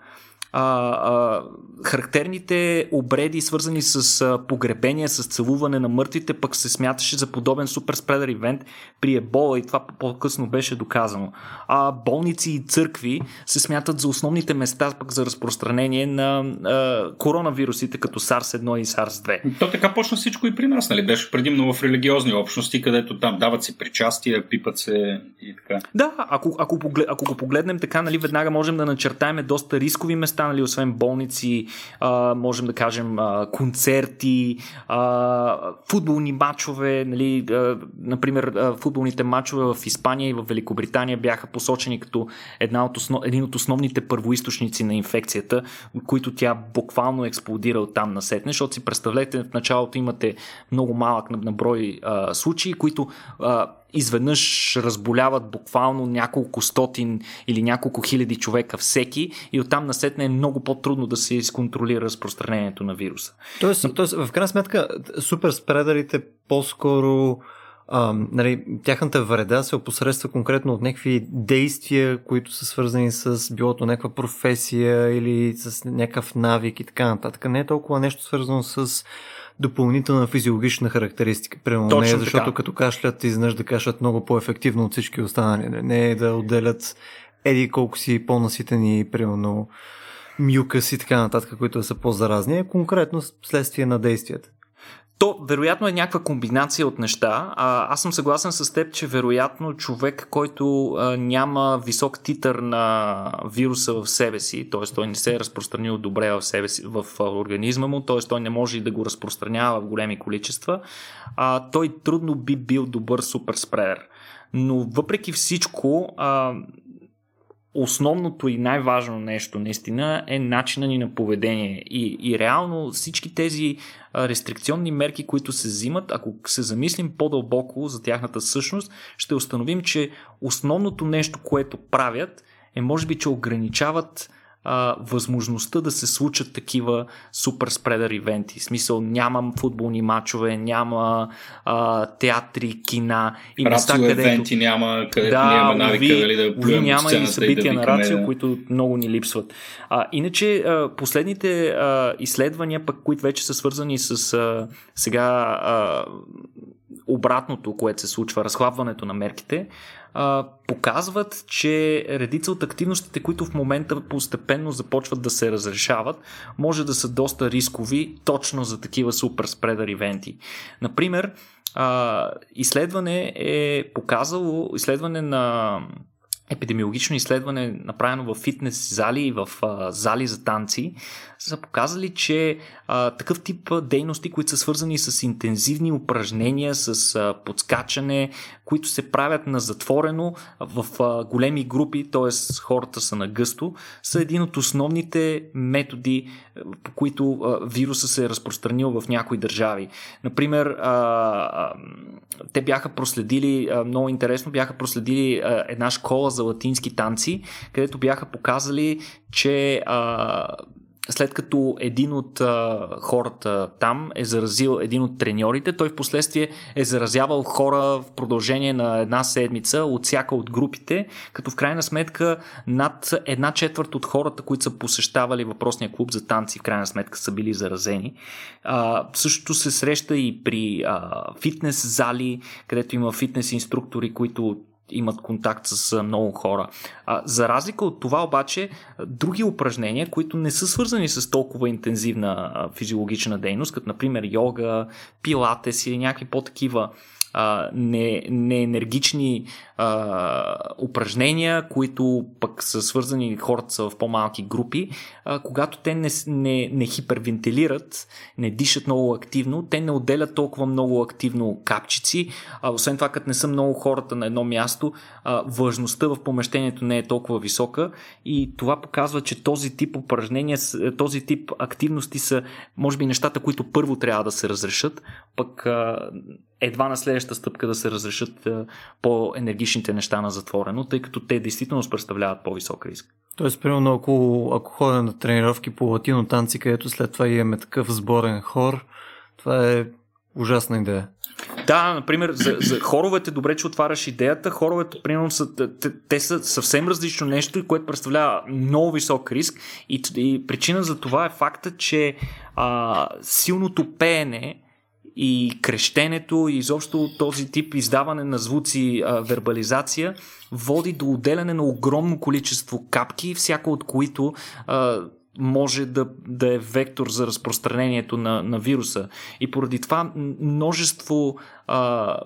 а, а, характерните обреди, свързани с а, погребение, с целуване на мъртвите, пък се смяташе за подобен супер спредър ивент при ебола и това по-късно беше доказано. А болници и църкви се смятат за основните места пък за разпространение на а, коронавирусите, като SARS-1 и SARS-2. То така почна всичко и при нас, нали? Беше предимно в религиозни общности, където там дават се причастия, пипат се и така. Да, ако, ако, ако го погледнем така, нали, веднага можем да начертаем доста рискови места станали, освен болници, а, можем да кажем а, концерти, а, футболни матчове, нали, а, например, а, футболните матчове в Испания и в Великобритания бяха посочени като една от основ... един от основните първоисточници на инфекцията, които тя буквално експлодира от там насетне, защото си представете, в началото имате много малък на, на брой а, случаи, които а, изведнъж разболяват буквално няколко стотин или няколко хиляди човека всеки и оттам насетне е много по-трудно да се изконтролира разпространението на вируса. Тоест, Но... тоест в крайна сметка, супер спредерите по-скоро а, нали, тяхната вреда се опосредства конкретно от някакви действия, които са свързани с билото някаква професия или с някакъв навик и така нататък. Не е толкова нещо свързано с допълнителна физиологична характеристика. Примерно Точно не е защото така. като кашлят, изведнъж да кашлят много по-ефективно от всички останали. Не е да отделят еди колко си по-наситени, примерно мюкъс и така нататък, които са по-заразни, е конкретно следствие на действията. То, вероятно е някаква комбинация от неща. А, аз съм съгласен с теб, че вероятно човек, който а, няма висок титър на вируса в себе си, т.е. той не се е разпространил добре в себе си, в организма му, т.е. той не може да го разпространява в големи количества, а, той трудно би бил добър супер спредер. Но въпреки всичко, а, основното и най-важно нещо наистина е начина ни на поведение. И, и реално всички тези рестрикционни мерки, които се взимат, ако се замислим по-дълбоко за тяхната същност, ще установим, че основното нещо, което правят, е може би, че ограничават а, възможността да се случат такива супер спредър ивенти. В смисъл нямам футболни матчове, няма а, театри, кина и места, където... евенти няма, където да, няма навика ви, нали, да плюем няма и събития да на рацио, да. които много ни липсват. А, иначе а, последните а, изследвания, пък, които вече са свързани с а, сега а, обратното, което се случва, разхлабването на мерките, показват, че редица от активностите, които в момента постепенно започват да се разрешават, може да са доста рискови точно за такива супер спредър ивенти. Например, изследване е показало, изследване на епидемиологично изследване, направено в фитнес зали и в а, зали за танци, са показали, че а, такъв тип дейности, които са свързани с интензивни упражнения, с а, подскачане, които се правят на затворено в а, големи групи, т.е. хората са на гъсто, са един от основните методи, по които вируса се е разпространил в някои държави. Например, те бяха проследили, много интересно, бяха проследили една школа за латински танци, където бяха показали, че след като един от а, хората там е заразил един от треньорите, той в последствие е заразявал хора в продължение на една седмица от всяка от групите, като в крайна сметка над една четвърт от хората, които са посещавали въпросния клуб за танци, в крайна сметка са били заразени. А, същото се среща и при а, фитнес зали, където има фитнес инструктори, които имат контакт с много хора. За разлика от това обаче, други упражнения, които не са свързани с толкова интензивна физиологична дейност, като например йога, пилатес или някакви по-такива а, не, неенергични а, упражнения, които пък са свързани, хората са в по-малки групи, а, когато те не, не, не хипервентилират, не дишат много активно, те не отделят толкова много активно капчици, а освен това, като не са много хората на едно място, а, важността в помещението не е толкова висока и това показва, че този тип упражнения, този тип активности са, може би, нещата, които първо трябва да се разрешат, пък а, едва на следващата стъпка да се разрешат по-енергичните неща на затворено, тъй като те действително представляват по-висок риск. Тоест, примерно, ако, ако ходя на тренировки по латино танци, където след това имаме такъв сборен хор, това е ужасна идея. Да, например, за, за хоровете добре, че отваряш идеята. Хоровете, примерно, са, те, те са съвсем различно нещо, което представлява много висок риск. И, и причина за това е факта, че а, силното пеене и крещенето и изобщо този тип издаване на звуци, а, вербализация води до отделяне на огромно количество капки, всяко от които а, може да, да е вектор за разпространението на, на вируса. И поради това множество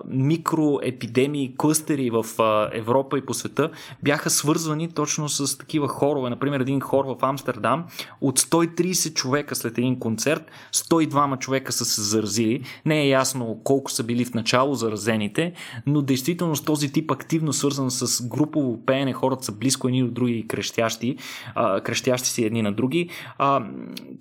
микроепидемии, клъстери в а, Европа и по света бяха свързвани точно с такива хорове. Например, един хор в Амстердам от 130 човека след един концерт, 102 човека са се заразили. Не е ясно колко са били в начало заразените, но действително с този тип активно свързан с групово пеене, хората са близко едни до други крещящи, а, крещящи си едни на други. А,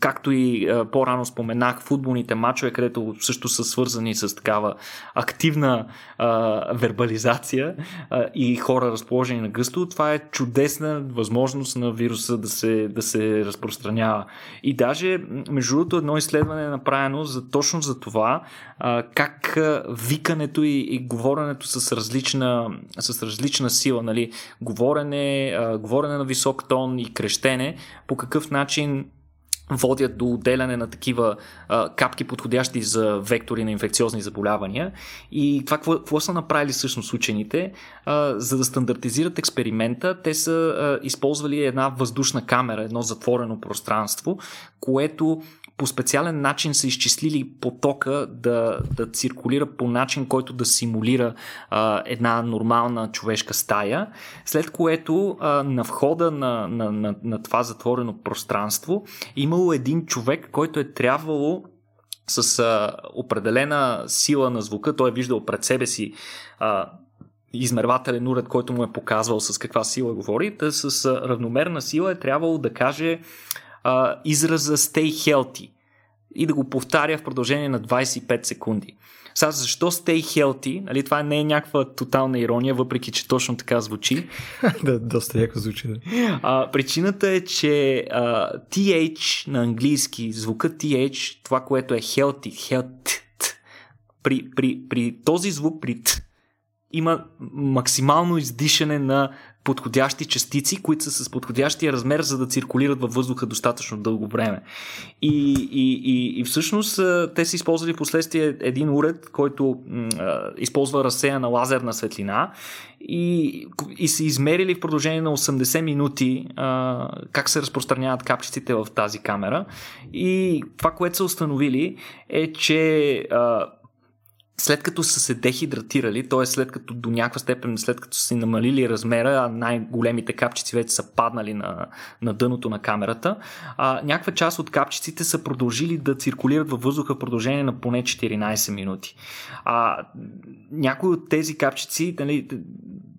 както и а, по-рано споменах, футболните матчове, където също са свързани с такава активна а, вербализация а, и хора разположени на гъсто, това е чудесна възможност на вируса да се, да се разпространява. И даже, между другото, едно изследване е направено за, точно за това а, как викането и, и говоренето с различна, с различна сила, нали? говорене, а, говорене на висок тон и крещене, по какъв начин водят до отделяне на такива а, капки, подходящи за вектори на инфекциозни заболявания. И това какво, са направили всъщност учените? А, за да стандартизират експеримента, те са а, използвали една въздушна камера, едно затворено пространство, което по специален начин са изчислили потока да, да циркулира по начин, който да симулира а, една нормална човешка стая, след което а, на входа на, на, на, на това затворено пространство имало един човек, който е трябвало с а, определена сила на звука, той е виждал пред себе си а, измервателен уред, който му е показвал с каква сила говори, да с равномерна сила е трябвало да каже а, израза stay healthy. и да го повтаря в продължение на 25 секунди. Сега, защо stay healthy? Нали, това не е някаква тотална ирония, въпреки че точно така звучи. да, доста яко звучи. Да. А, причината е, че а, TH на английски, звука TH, това, което е healthy, healthy при, при, при този звук, при т, има максимално издишане на подходящи частици, които са с подходящия размер, за да циркулират във въздуха достатъчно дълго време. И, и, и, и всъщност те са използвали в последствие един уред, който м, използва разсея на лазерна светлина и, и са измерили в продължение на 80 минути а, как се разпространяват капчиците в тази камера. И това, което са установили е, че а, след като са се дехидратирали, т.е. след като до някаква степен, след като са си намалили размера, а най-големите капчици вече са паднали на, на дъното на камерата, а, някаква част от капчиците са продължили да циркулират във въздуха в продължение на поне 14 минути. А, някои от тези капчици, нали,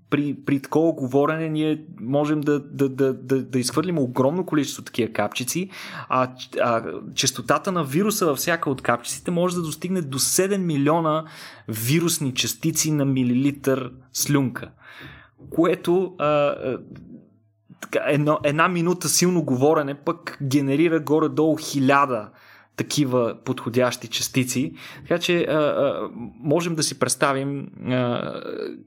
при, при такова говорене ние можем да, да, да, да, да изхвърлим огромно количество такива капчици, а, а частотата на вируса във всяка от капчиците може да достигне до 7 милиона вирусни частици на милилитър слюнка. Което а, а, едно, една минута силно говорене пък генерира горе-долу хиляда такива подходящи частици. Така че а, а, можем да си представим а,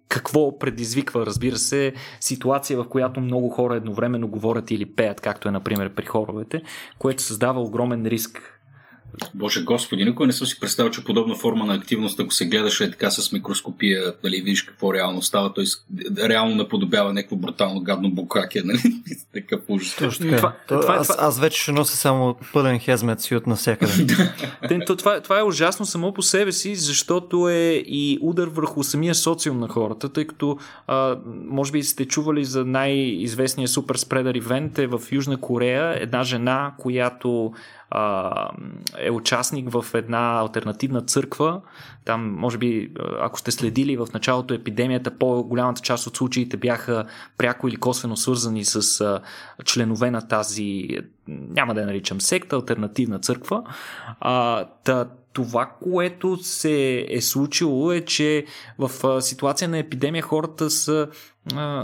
какво предизвиква, разбира се, ситуация, в която много хора едновременно говорят или пеят, както е, например, при хоровете, което създава огромен риск Боже Господи, никой не съм си представил, че подобна форма на активност, ако се гледаше е така с микроскопия, нали, видиш какво реално става, т.е. реално наподобява някакво брутално гадно букаке, нали? Такъв ужас. Точно така. Това, това, това, аз, аз вече ще нося само пълен хезмет си от навсякъде. това, това е ужасно само по себе си, защото е и удар върху самия социум на хората, тъй като а, може би сте чували за най-известния супер спредър ивент е в Южна Корея, една жена, която а, е участник в една альтернативна църква. Там, може би, ако сте следили в началото епидемията, по-голямата част от случаите бяха пряко или косвено свързани с а, членове на тази, няма да я наричам секта, альтернативна църква. А, та, това, което се е случило е, че в ситуация на епидемия хората са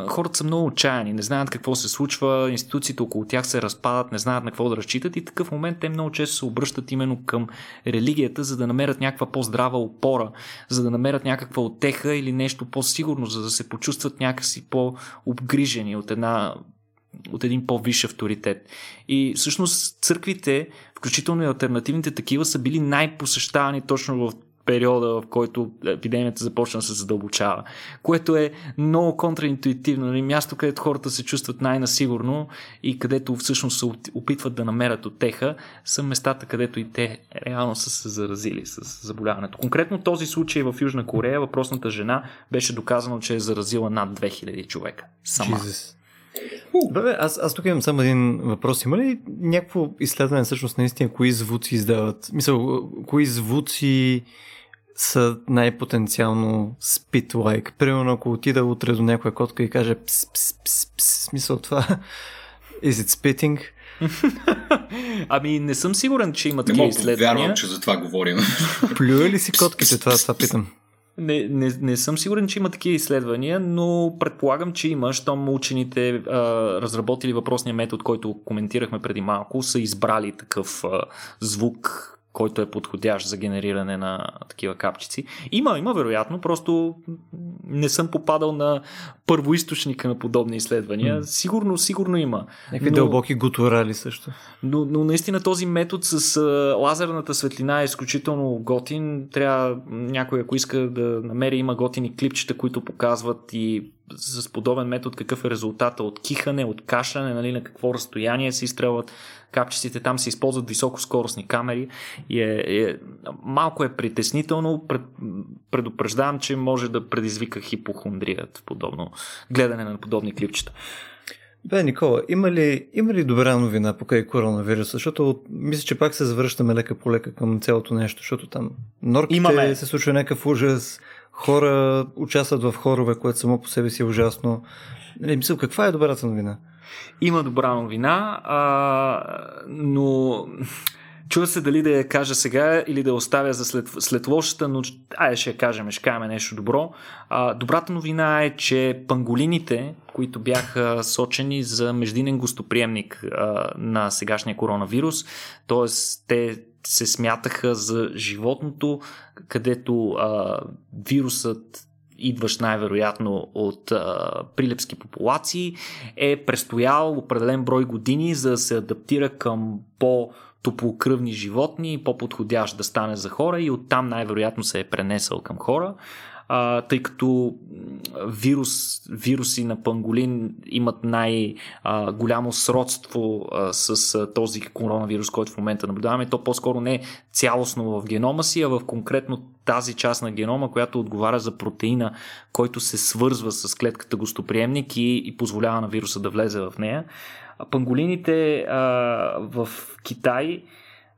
хората са много отчаяни, не знаят какво се случва, институциите около тях се разпадат, не знаят на какво да разчитат и такъв момент те много често се обръщат именно към религията, за да намерят някаква по-здрава опора, за да намерят някаква отеха или нещо по-сигурно, за да се почувстват някакси по-обгрижени от една от един по-висш авторитет. И всъщност църквите, включително и альтернативните такива, са били най-посещавани точно в периода, в който епидемията започна да се задълбочава. Което е много контраинтуитивно. Нали? Място, където хората се чувстват най-насигурно и където всъщност се опитват да намерят отеха, са местата, където и те реално са се заразили с заболяването. Конкретно този случай в Южна Корея, въпросната жена беше доказано, че е заразила над 2000 човека. Сама. Jesus. Бе, аз, аз тук имам само един въпрос. Има ли някакво изследване всъщност наистина кои звуци издават? Мисъл, кои звуци са най-потенциално spit-like? Примерно, ако отида утре до някоя котка и каже пс, пс, пс, пс, смисъл това is it spitting? ами не съм сигурен, че има такива изследвания. Не мога че за това говорим. Плюе ли си котките? Това, това питам. Не, не, не съм сигурен, че има такива изследвания, но предполагам, че има, щом учените а, разработили въпросния метод, който коментирахме преди малко, са избрали такъв а, звук, който е подходящ за генериране на такива капчици. Има, има вероятно, просто не съм попадал на първоисточника на подобни изследвания. Mm. Сигурно, сигурно има. Някакви но, дълбоки гутурали също. Но, но наистина този метод с лазерната светлина е изключително готин. Трябва някой, ако иска да намери, има готини клипчета, които показват и с подобен метод какъв е резултата от кихане, от кашляне, нали, на какво разстояние се изстрелват капчиците. Там се използват високоскоростни камери и е, е, малко е притеснително. Пред, предупреждавам, че може да предизвика хипохондрият подобно гледане на подобни клипчета. Бе, Никола, има ли, има ли добра новина покрай коронавируса? Защото мисля, че пак се завръщаме лека по лека към цялото нещо, защото там норките Имаме. се случва някакъв ужас, хора участват в хорове, което само по себе си е ужасно. Не, нали, мисля, каква е добрата новина? Има добра новина, а, но Чува се дали да я кажа сега или да я оставя за след, след лошата, но айде ще я кажем, ще кажем нещо добро. А, добрата новина е, че панголините, които бяха сочени за междинен гостоприемник а, на сегашния коронавирус, т.е. те се смятаха за животното, където а, вирусът идващ най-вероятно от а, прилепски популации, е престоял определен брой години, за да се адаптира към по- топлокръвни животни, по-подходящ да стане за хора и оттам най-вероятно се е пренесъл към хора. А, тъй като вирус, вируси на панголин имат най-голямо сродство а, с този коронавирус, който в момента наблюдаваме. То по-скоро не е цялостно в генома си, а в конкретно тази част на генома, която отговаря за протеина, който се свързва с клетката гостоприемник и, и позволява на вируса да влезе в нея. Панголините а, в Китай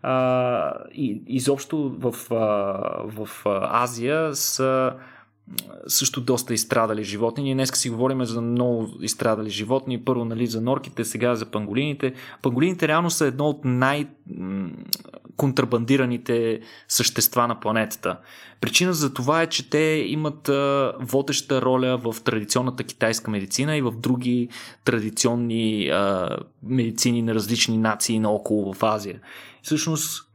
а, и изобщо в, а, в Азия са също доста изстрадали животни. Ние днес си говорим за много изстрадали животни. Първо нали, за норките, сега за панголините. Панголините реално са едно от най- контрабандираните същества на планетата. Причина за това е, че те имат водеща роля в традиционната китайска медицина и в други традиционни а, медицини на различни нации наоколо в Азия. Всъщност,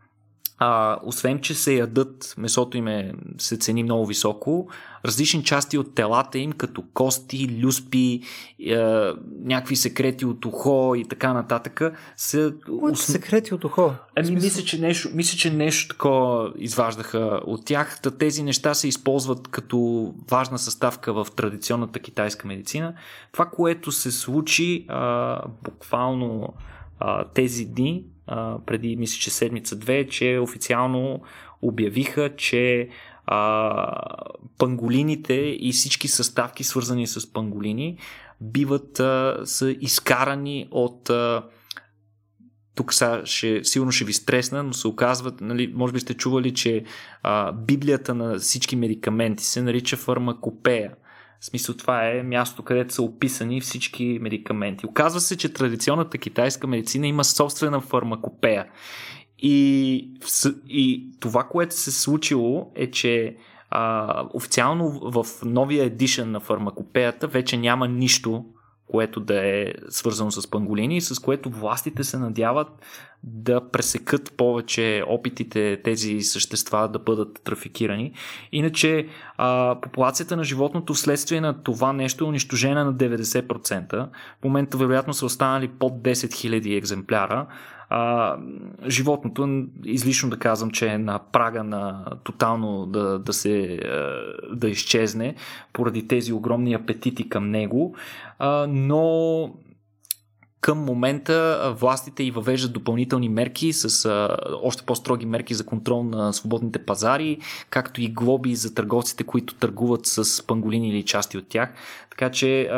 а, освен, че се ядат, месото им е, се цени много високо, различни части от телата им, като кости, люспи, е, някакви секрети от ухо и така нататък, са... От секрети от ухо? Ами, мисля, че нещо, мисля, че нещо такова изваждаха от тях. Тези неща се използват като важна съставка в традиционната китайска медицина. Това, което се случи а, буквално а, тези дни, преди мисля, че седмица-две, че официално обявиха, че а, панголините и всички съставки, свързани с панголини, биват, а, са изкарани от а, тук са, ще, сигурно ще ви стресна, но се оказват, нали, може би сте чували, че а, Библията на всички медикаменти се нарича фармакопея. В смисъл това е място, където са описани всички медикаменти. Оказва се, че традиционната китайска медицина има собствена фармакопея. И, и това, което се случило е, че а, официално в новия едишън на фармакопеята вече няма нищо, което да е свързано с панголини, с което властите се надяват да пресекат повече опитите тези същества да бъдат трафикирани. Иначе а, популацията на животното вследствие на това нещо е унищожена на 90%. В момента вероятно са останали под 10 000 екземпляра. А, животното, излишно да казвам, че е на прага на тотално да, да се да изчезне поради тези огромни апетити към него, а, но към момента властите и въвеждат допълнителни мерки с а, още по-строги мерки за контрол на свободните пазари, както и глоби за търговците, които търгуват с панголини или части от тях. Така че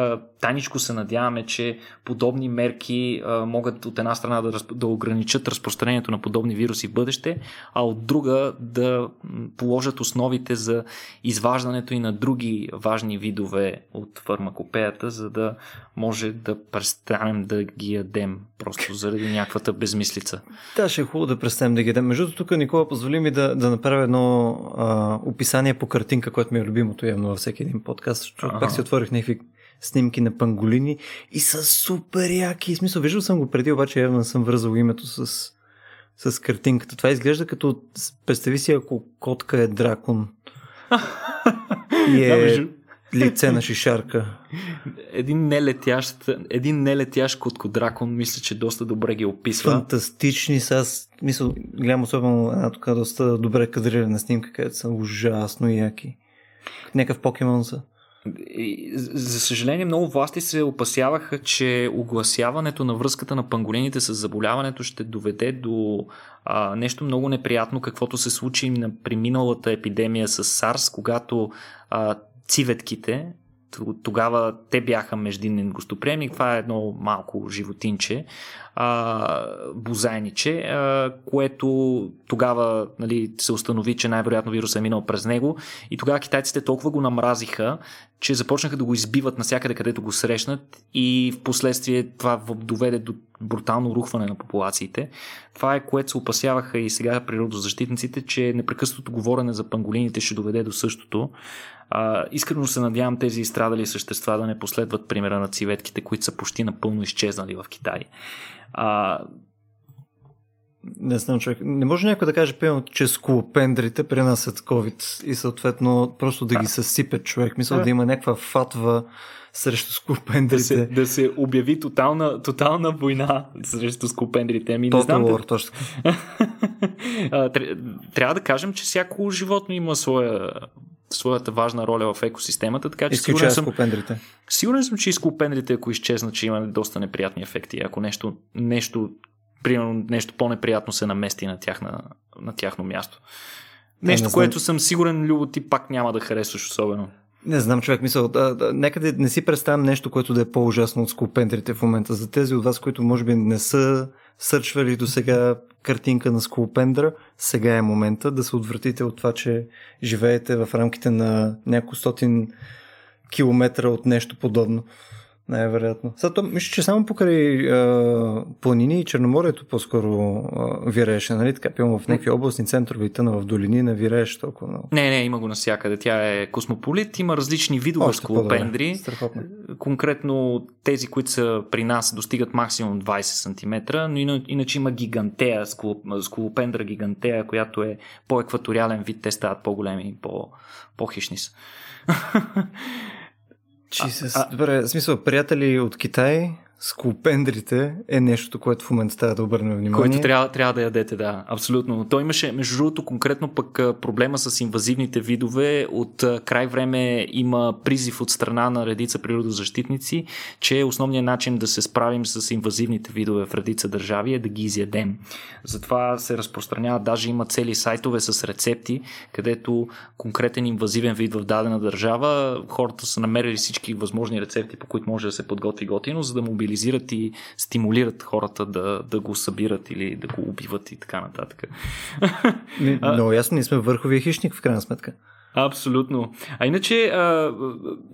тайничко се надяваме, че подобни мерки могат от една страна да, да ограничат разпространението на подобни вируси в бъдеще, а от друга да положат основите за изваждането и на други важни видове от фармакопеята, за да може да престанем да ги ядем просто заради някаквата безмислица. Да, ще е хубаво да престанем да ги ядем. Между тук, Никола, позволи ми да, да направя едно а, описание по картинка, което ми е любимото явно във всеки един подкаст, защото пак си отворих някакви снимки на панголини и са супер яки. В смисъл, виждал съм го преди, обаче явно съм вързал името с, с картинката. Това изглежда като, представи си, ако котка е дракон. и е лице на шишарка. Един нелетящ, един нелетящ дракон, мисля, че доста добре ги описва. Фантастични са. Аз мисля, гледам особено една тук доста добре кадрирана снимка, където са ужасно яки. Някакъв покемон са. За съжаление, много власти се опасяваха, че огласяването на връзката на панголините с заболяването ще доведе до а, нещо много неприятно, каквото се случи на преминалата епидемия с SARS, когато а, civeтките, тогава те бяха междинен гостоприемник, това е едно малко животинче, а, бозайниче, а, което тогава нали, се установи, че най-вероятно вирусът е минал през него. И тогава китайците толкова го намразиха, че започнаха да го избиват навсякъде, където го срещнат и в последствие това доведе до брутално рухване на популациите. Това е което се опасяваха и сега природозащитниците, че непрекъснато говорене за панголините ще доведе до същото. А, искрено се надявам тези изстрадали същества да не последват примера на ciветките, които са почти напълно изчезнали в Китай. А, не знам, човек. Не може някой да каже, пълно, че скулопендрите пренасят COVID и съответно просто да ги съсипе човек. Мисля да. да има някаква фатва срещу скулопендрите. Да се, да се обяви тотална, тотална война срещу скулопендрите. Ами, не знам. War, точно. Трябва да кажем, че всяко животно има своя своята важна роля в екосистемата, така че сигурен съм, сигурен съм, че и ако изчезнат, че има доста неприятни ефекти. Ако нещо, нещо примерно нещо по-неприятно се намести на, тяхна, на тяхно място. Нещо, не което съм сигурен, Любо, ти пак няма да харесваш особено. Не знам, човек, мисъл. Да, да, нека да не си представям нещо, което да е по-ужасно от скулпентрите в момента. За тези от вас, които може би не са сърчвали до сега картинка на скулпендра, сега е момента да се отвратите от това, че живеете в рамките на няколко стотин километра от нещо подобно. Най-вероятно. Сега, то, мисля, че само покрай а, планини и Черноморието по-скоро а, вирееше, нали? Така, пилно в някакви областни центрове и тъна в долини не вирееше толкова много. Не, не, има го навсякъде. Тя е космополит, има различни видове скалопендри. Конкретно тези, които са при нас, достигат максимум 20 см, но иначе има гигантея, скалопендра гигантея, която е по-екваториален вид, те стават по-големи и по- по-хищни са. Jesus. А, Добре, в смисъл, приятели от Китай, скулпендрите е нещо, което в момента трябва да обърнем внимание. Което трябва, трябва да ядете, да, абсолютно. Той имаше, между другото, конкретно пък проблема с инвазивните видове. От край време има призив от страна на редица природозащитници, че основният начин да се справим с инвазивните видове в редица държави е да ги изядем. Затова се разпространява, даже има цели сайтове с рецепти, където конкретен инвазивен вид в дадена държава, хората са намерили всички възможни рецепти, по които може да се подготви готино, за да мобилизират мобилизират и стимулират хората да, да го събират или да го убиват и така нататък. много ясно, ние сме върховия хищник в крайна сметка. Абсолютно. А иначе а,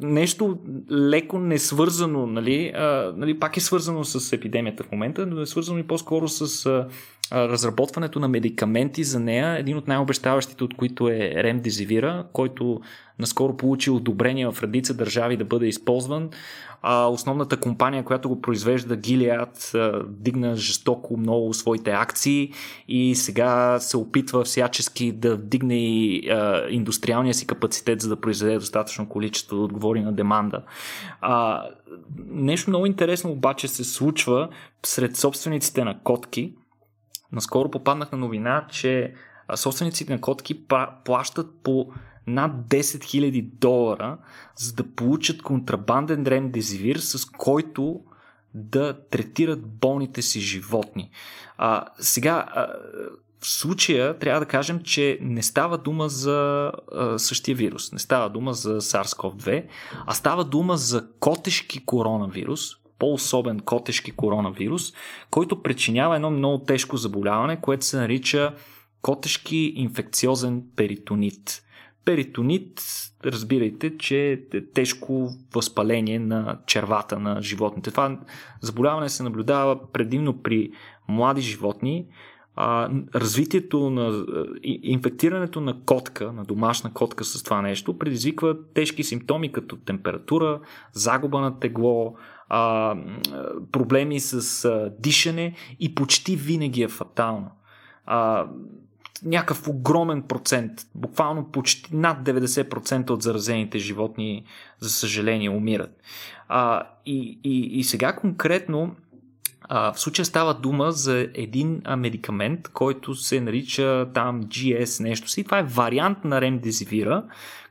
нещо леко несвързано, нали, а, нали, пак е свързано с епидемията в момента, но е свързано и по-скоро с а, разработването на медикаменти за нея. Един от най-обещаващите от които е Ремдезивира, който наскоро получи одобрение в редица държави да бъде използван. А основната компания, която го произвежда, Gilead, дигна жестоко много своите акции и сега се опитва всячески да вдигне и а, индустриалния си капацитет, за да произведе достатъчно количество да отговори на деманда. А, нещо много интересно обаче се случва сред собствениците на котки. Наскоро попаднах на новина, че собствениците на котки плащат по над 10 000 долара, за да получат контрабанден ремдезивир, с който да третират болните си животни. А, сега, а, в случая трябва да кажем, че не става дума за а, същия вирус, не става дума за SARS-CoV-2, а става дума за котешки коронавирус, по-особен котешки коронавирус, който причинява едно много тежко заболяване, което се нарича котешки инфекциозен перитонит. Перитонит, разбирайте, че е тежко възпаление на червата на животните. Това заболяване се наблюдава предимно при млади животни. А, развитието на инфектирането на котка, на домашна котка с това нещо, предизвиква тежки симптоми като температура, загуба на тегло, а, проблеми с а, дишане и почти винаги е фатално. А, някакъв огромен процент, буквално почти над 90% от заразените животни, за съжаление, умират. А, и, и, и сега конкретно в случая става дума за един медикамент, който се нарича там GS нещо си. Това е вариант на ремдезивира,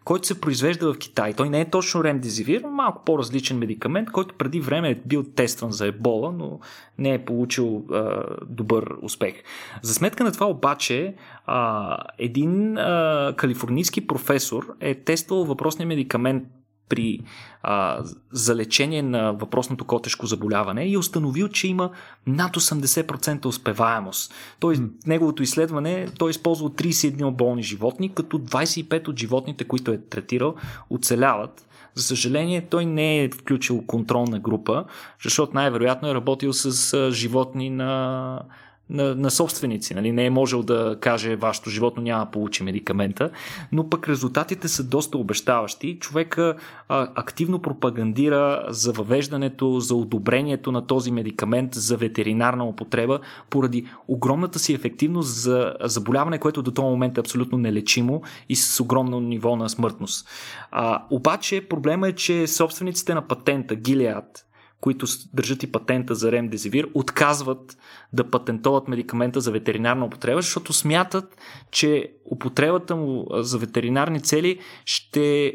който се произвежда в Китай. Той не е точно ремдезивир, но малко по-различен медикамент, който преди време е бил тестван за ебола, но не е получил а, добър успех. За сметка на това обаче, а, един а, калифорнийски професор е тествал въпросния медикамент при а, за лечение на въпросното котешко заболяване и е установил, че има над 80% успеваемост. Той, mm. неговото изследване той е използвал 31 болни животни, като 25 от животните, които е третирал, оцеляват. За съжаление, той не е включил контролна група, защото най-вероятно е работил с животни на на, на собственици. Нали? Не е можел да каже вашето животно няма да получи медикамента, но пък резултатите са доста обещаващи. Човека а, активно пропагандира за въвеждането, за одобрението на този медикамент за ветеринарна употреба поради огромната си ефективност за заболяване, което до този момент е абсолютно нелечимо и с огромно ниво на смъртност. А, обаче проблема е, че собствениците на патента, Gilead, които държат и патента за ремдезивир, отказват да патентоват медикамента за ветеринарна употреба, защото смятат, че употребата му за ветеринарни цели ще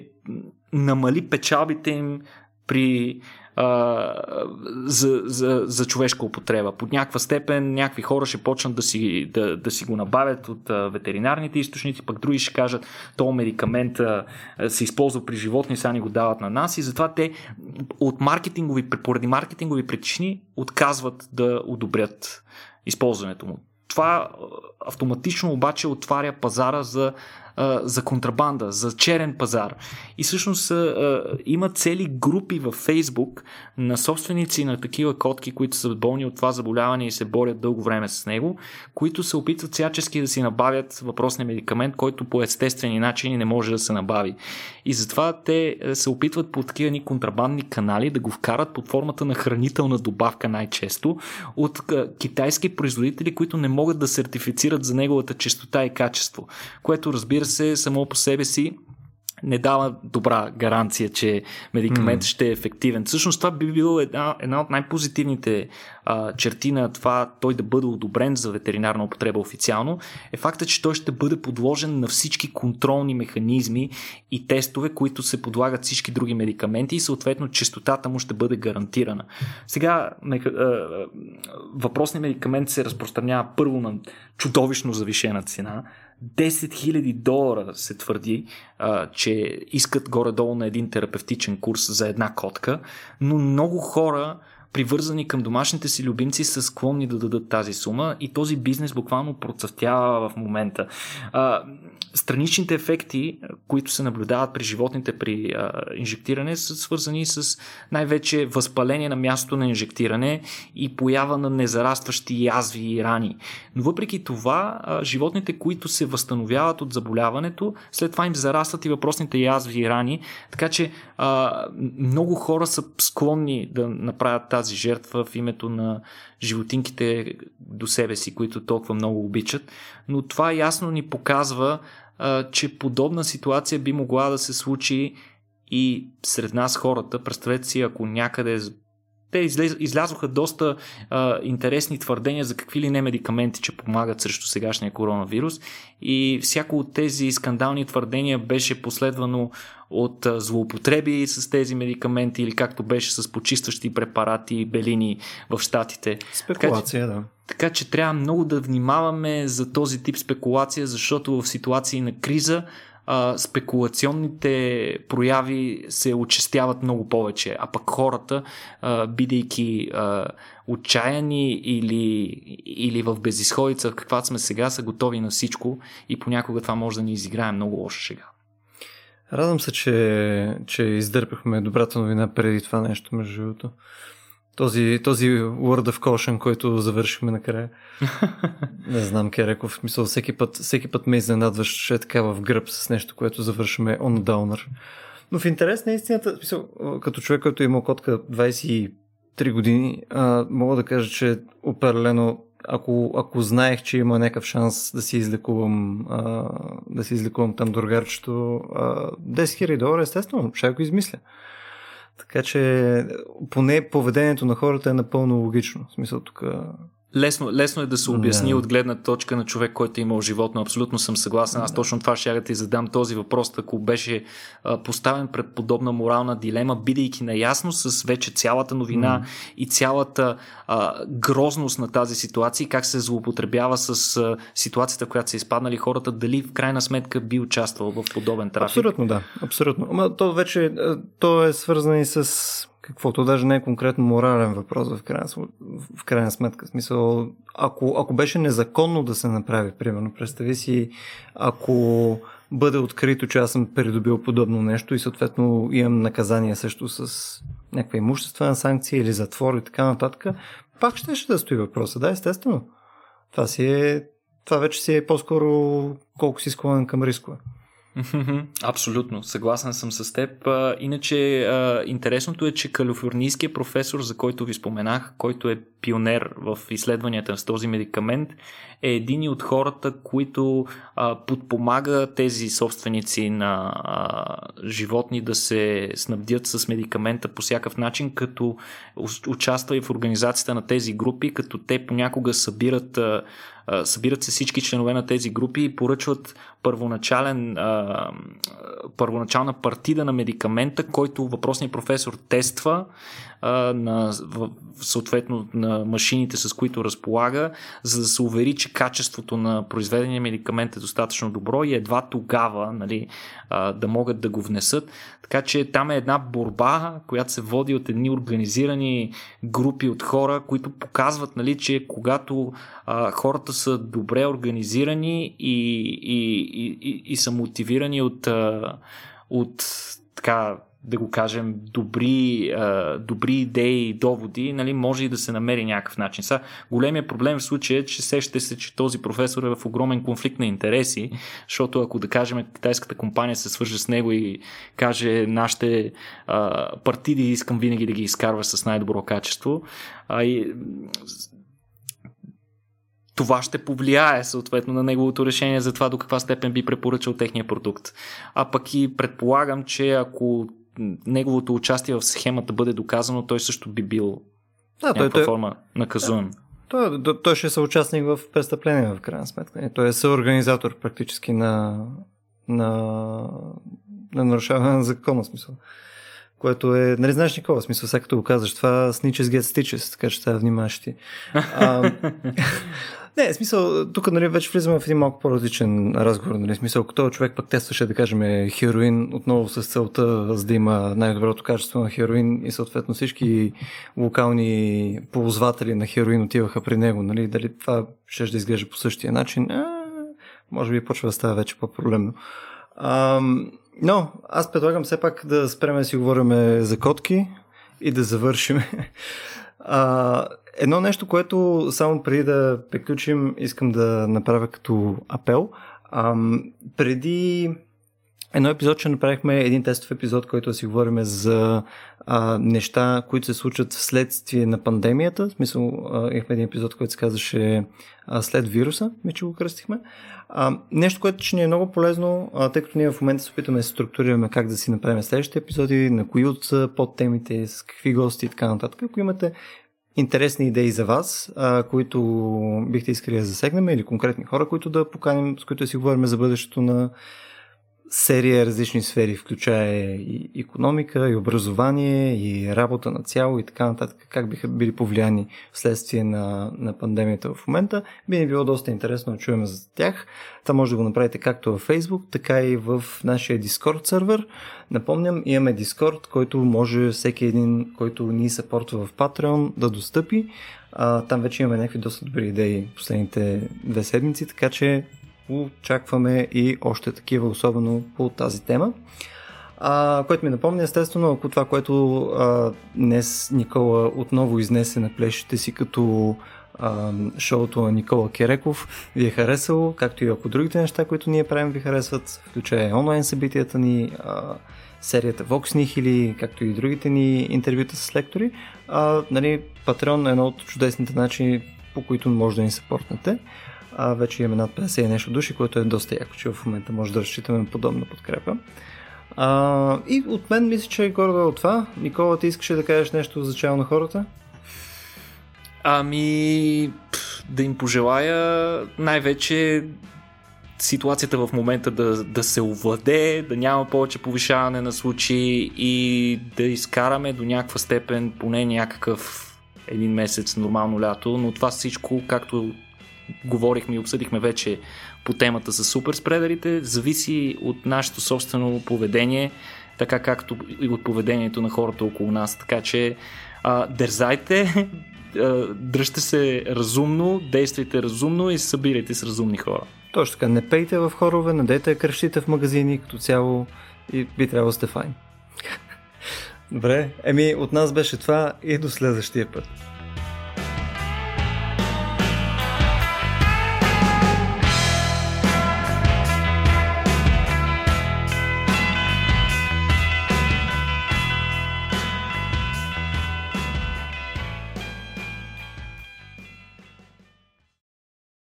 намали печалбите им при а, за, за, за човешка употреба. Под някаква степен някакви хора ще почнат да си, да, да си го набавят от а, ветеринарните източници, пък други ще кажат, то медикамент а, се използва при животни, сега ни го дават на нас и затова те от маркетингови, поради маркетингови причини отказват да одобрят използването му. Това автоматично обаче отваря пазара за за контрабанда, за черен пазар. И всъщност а, има цели групи във Фейсбук на собственици на такива котки, които са болни от това заболяване и се борят дълго време с него, които се опитват всячески да си набавят въпросния медикамент, който по естествени начини не може да се набави. И затова те се опитват по такива ни контрабандни канали да го вкарат под формата на хранителна добавка най-често от китайски производители, които не могат да сертифицират за неговата чистота и качество, което разбира разбира се, само по себе си не дава добра гаранция, че медикамент mm. ще е ефективен. Всъщност това би било една, една от най-позитивните а, черти на това той да бъде одобрен за ветеринарна употреба официално, е факта, че той ще бъде подложен на всички контролни механизми и тестове, които се подлагат всички други медикаменти и съответно чистотата му ще бъде гарантирана. Сега меха, а, въпросният медикамент се разпространява първо на чудовищно завишена цена, 10 000 долара се твърди, а, че искат горе-долу на един терапевтичен курс за една котка, но много хора привързани към домашните си любимци, са склонни да дадат тази сума и този бизнес буквално процъфтява в момента. Страничните ефекти, които се наблюдават при животните при а, инжектиране, са свързани с най-вече възпаление на мястото на инжектиране и поява на незарастващи язви и рани. Но въпреки това, а, животните, които се възстановяват от заболяването, след това им зарастват и въпросните язви и рани, така че а, много хора са склонни да направят тази тази жертва в името на животинките до себе си, които толкова много обичат. Но това ясно ни показва, че подобна ситуация би могла да се случи и сред нас хората. Представете си, ако някъде те излез, излязоха доста а, интересни твърдения за какви ли не медикаменти, че помагат срещу сегашния коронавирус. И всяко от тези скандални твърдения беше последвано от а, злоупотреби с тези медикаменти или както беше с почистващи препарати, белини в щатите. Спекулация, така, да. Така че трябва много да внимаваме за този тип спекулация, защото в ситуации на криза а, спекулационните прояви се очистяват много повече, а пък хората, а, бидейки а, отчаяни или, или в безисходица, в каква сме сега, са готови на всичко и понякога това може да ни изиграе много лоша шега. Радвам се, че, че издърпахме добрата новина преди това нещо, между другото този, този Word of Caution, който завършихме накрая. Не знам, Кереков, в смисъл, всеки път, всеки път ме изненадваш е така в гръб с нещо, което завършваме on downer. Но в интерес на истината, смисъл, като човек, който е имал котка 23 години, а, мога да кажа, че определено ако, ако знаех, че има някакъв шанс да си излекувам, а, да си излекувам там другарчето, 10 000 долара, естествено, ще го измисля. Така че поне поведението на хората е напълно логично. В смисъл тук Лесно, лесно е да се обясни да. от гледна точка на човек, който е имал животно. Абсолютно съм съгласен. Аз точно това ще да ти задам този въпрос, ако беше а, поставен пред подобна морална дилема, бидейки наясно с вече цялата новина mm. и цялата а, грозност на тази ситуация, как се злоупотребява с а, ситуацията, в която са изпаднали хората, дали в крайна сметка би участвал в подобен трафик? Абсолютно да. Абсолютно. Ама то вече то е свързано и с каквото даже не е конкретно морален въпрос в крайна, в крайна сметка. В смисъл, ако, ако беше незаконно да се направи, примерно, представи си, ако бъде открито, че аз съм придобил подобно нещо и съответно имам наказание също с някаква имуществена санкция или затвор и така нататък, пак ще, ще да стои въпроса. Да, естествено. Това си е това вече си е по-скоро колко си склонен към рискове. Абсолютно, съгласен съм с теб. Иначе интересното е, че калифорнийският професор, за който ви споменах, който е пионер в изследванията с този медикамент, е един от хората, които подпомага тези собственици на животни да се снабдят с медикамента по всякакъв начин, като участва и в организацията на тези групи, като те понякога събират събират се всички членове на тези групи и поръчват първоначален, първоначална партида на медикамента, който въпросният професор тества а, на, в, съответно на машините, с които разполага, за да се увери, че качеството на произведения медикамент е достатъчно добро и едва тогава нали, а, да могат да го внесат. Така че там е една борба, която се води от едни организирани групи от хора, които показват, нали, че когато а, хората са добре организирани и, и, и, и, и са мотивирани от, а, от така да го кажем, добри, добри идеи и доводи, нали, може и да се намери някакъв начин. Са, големия проблем в случая е, че сещате се, че този професор е в огромен конфликт на интереси, защото ако да кажем китайската компания се свърже с него и каже нашите а, партиди искам винаги да ги изкарва с най-добро качество, а и това ще повлияе съответно на неговото решение за това до каква степен би препоръчал техния продукт. А пък и предполагам, че ако неговото участие в схемата бъде доказано, той също би бил да, някаква той, форма наказуем. Той, той, той ще е съучастник в престъпление в крайна сметка. Той е съорганизатор практически на, на, на нарушаване на закона смисъл. Което е, нали знаеш Никола, смисъл, сега като го казваш, това snitches get stitches, така че трябва внимаваш ти. А, Не, смисъл, тук нали, вече влизаме в един малко по-различен разговор. Нали, смисъл, ако този човек пък тестваше, да кажем, хероин, отново с целта, за да има най-доброто качество на хероин и съответно всички локални ползватели на хероин отиваха при него, нали, дали това ще да изглежда по същия начин, а, може би почва да става вече по-проблемно. А, но, аз предлагам все пак да спреме да си говорим за котки и да завършим. А, Едно нещо, което само преди да приключим, искам да направя като апел. Ам, преди едно епизод, че направихме един тестов епизод, който да си говорим за а, неща, които се случат вследствие на пандемията. В смисъл, имахме един епизод, който се казваше а, след вируса, ми че го кръстихме. А, нещо, което ще ни е много полезно, а, тъй като ние в момента се опитаме да се структурираме как да си направим следващите епизоди, на кои от подтемите, с какви гости и така нататък. Ако имате интересни идеи за вас, а, които бихте искали да засегнем или конкретни хора, които да поканим, с които да си говорим за бъдещето на серия различни сфери, включая и економика, и образование, и работа на цяло и така нататък, как биха били повлияни вследствие на, на пандемията в момента. Би ни било доста интересно да чуем за тях. Това може да го направите както във Facebook, така и в нашия Discord сервер. Напомням, имаме Discord, който може всеки един, който ни съпортва в Patreon, да достъпи. А, там вече имаме някакви доста добри идеи последните две седмици, така че очакваме и още такива, особено по тази тема. А, което ми напомня, естествено, ако това, което а, днес Никола отново изнесе на плещите си като а, шоуто на Никола Кереков, ви е харесало, както и ако другите неща, които ние правим, ви харесват, включая онлайн събитията ни, а, серията Vox Nihili, както и другите ни интервюта с лектори. А, нали, Patreon е едно от чудесните начини, по които може да ни съпортнете а вече имаме над 50 и нещо души, което е доста яко, че в момента може да разчитаме на подобна подкрепа. А, и от мен мисля, че е горе от това. Никола, ти искаше да кажеш нещо за чао на хората? Ами, да им пожелая най-вече ситуацията в момента да, да се овладее, да няма повече повишаване на случаи и да изкараме до някаква степен поне някакъв един месец нормално лято, но това всичко, както говорихме и обсъдихме вече по темата с суперспредерите, зависи от нашето собствено поведение, така както и от поведението на хората около нас. Така че а, дързайте, дръжте се разумно, действайте разумно и събирайте с разумни хора. Точно така, не пейте в хорове, надете кръщите в магазини, като цяло и би трябвало да сте файн. Добре, еми от нас беше това и до следващия път.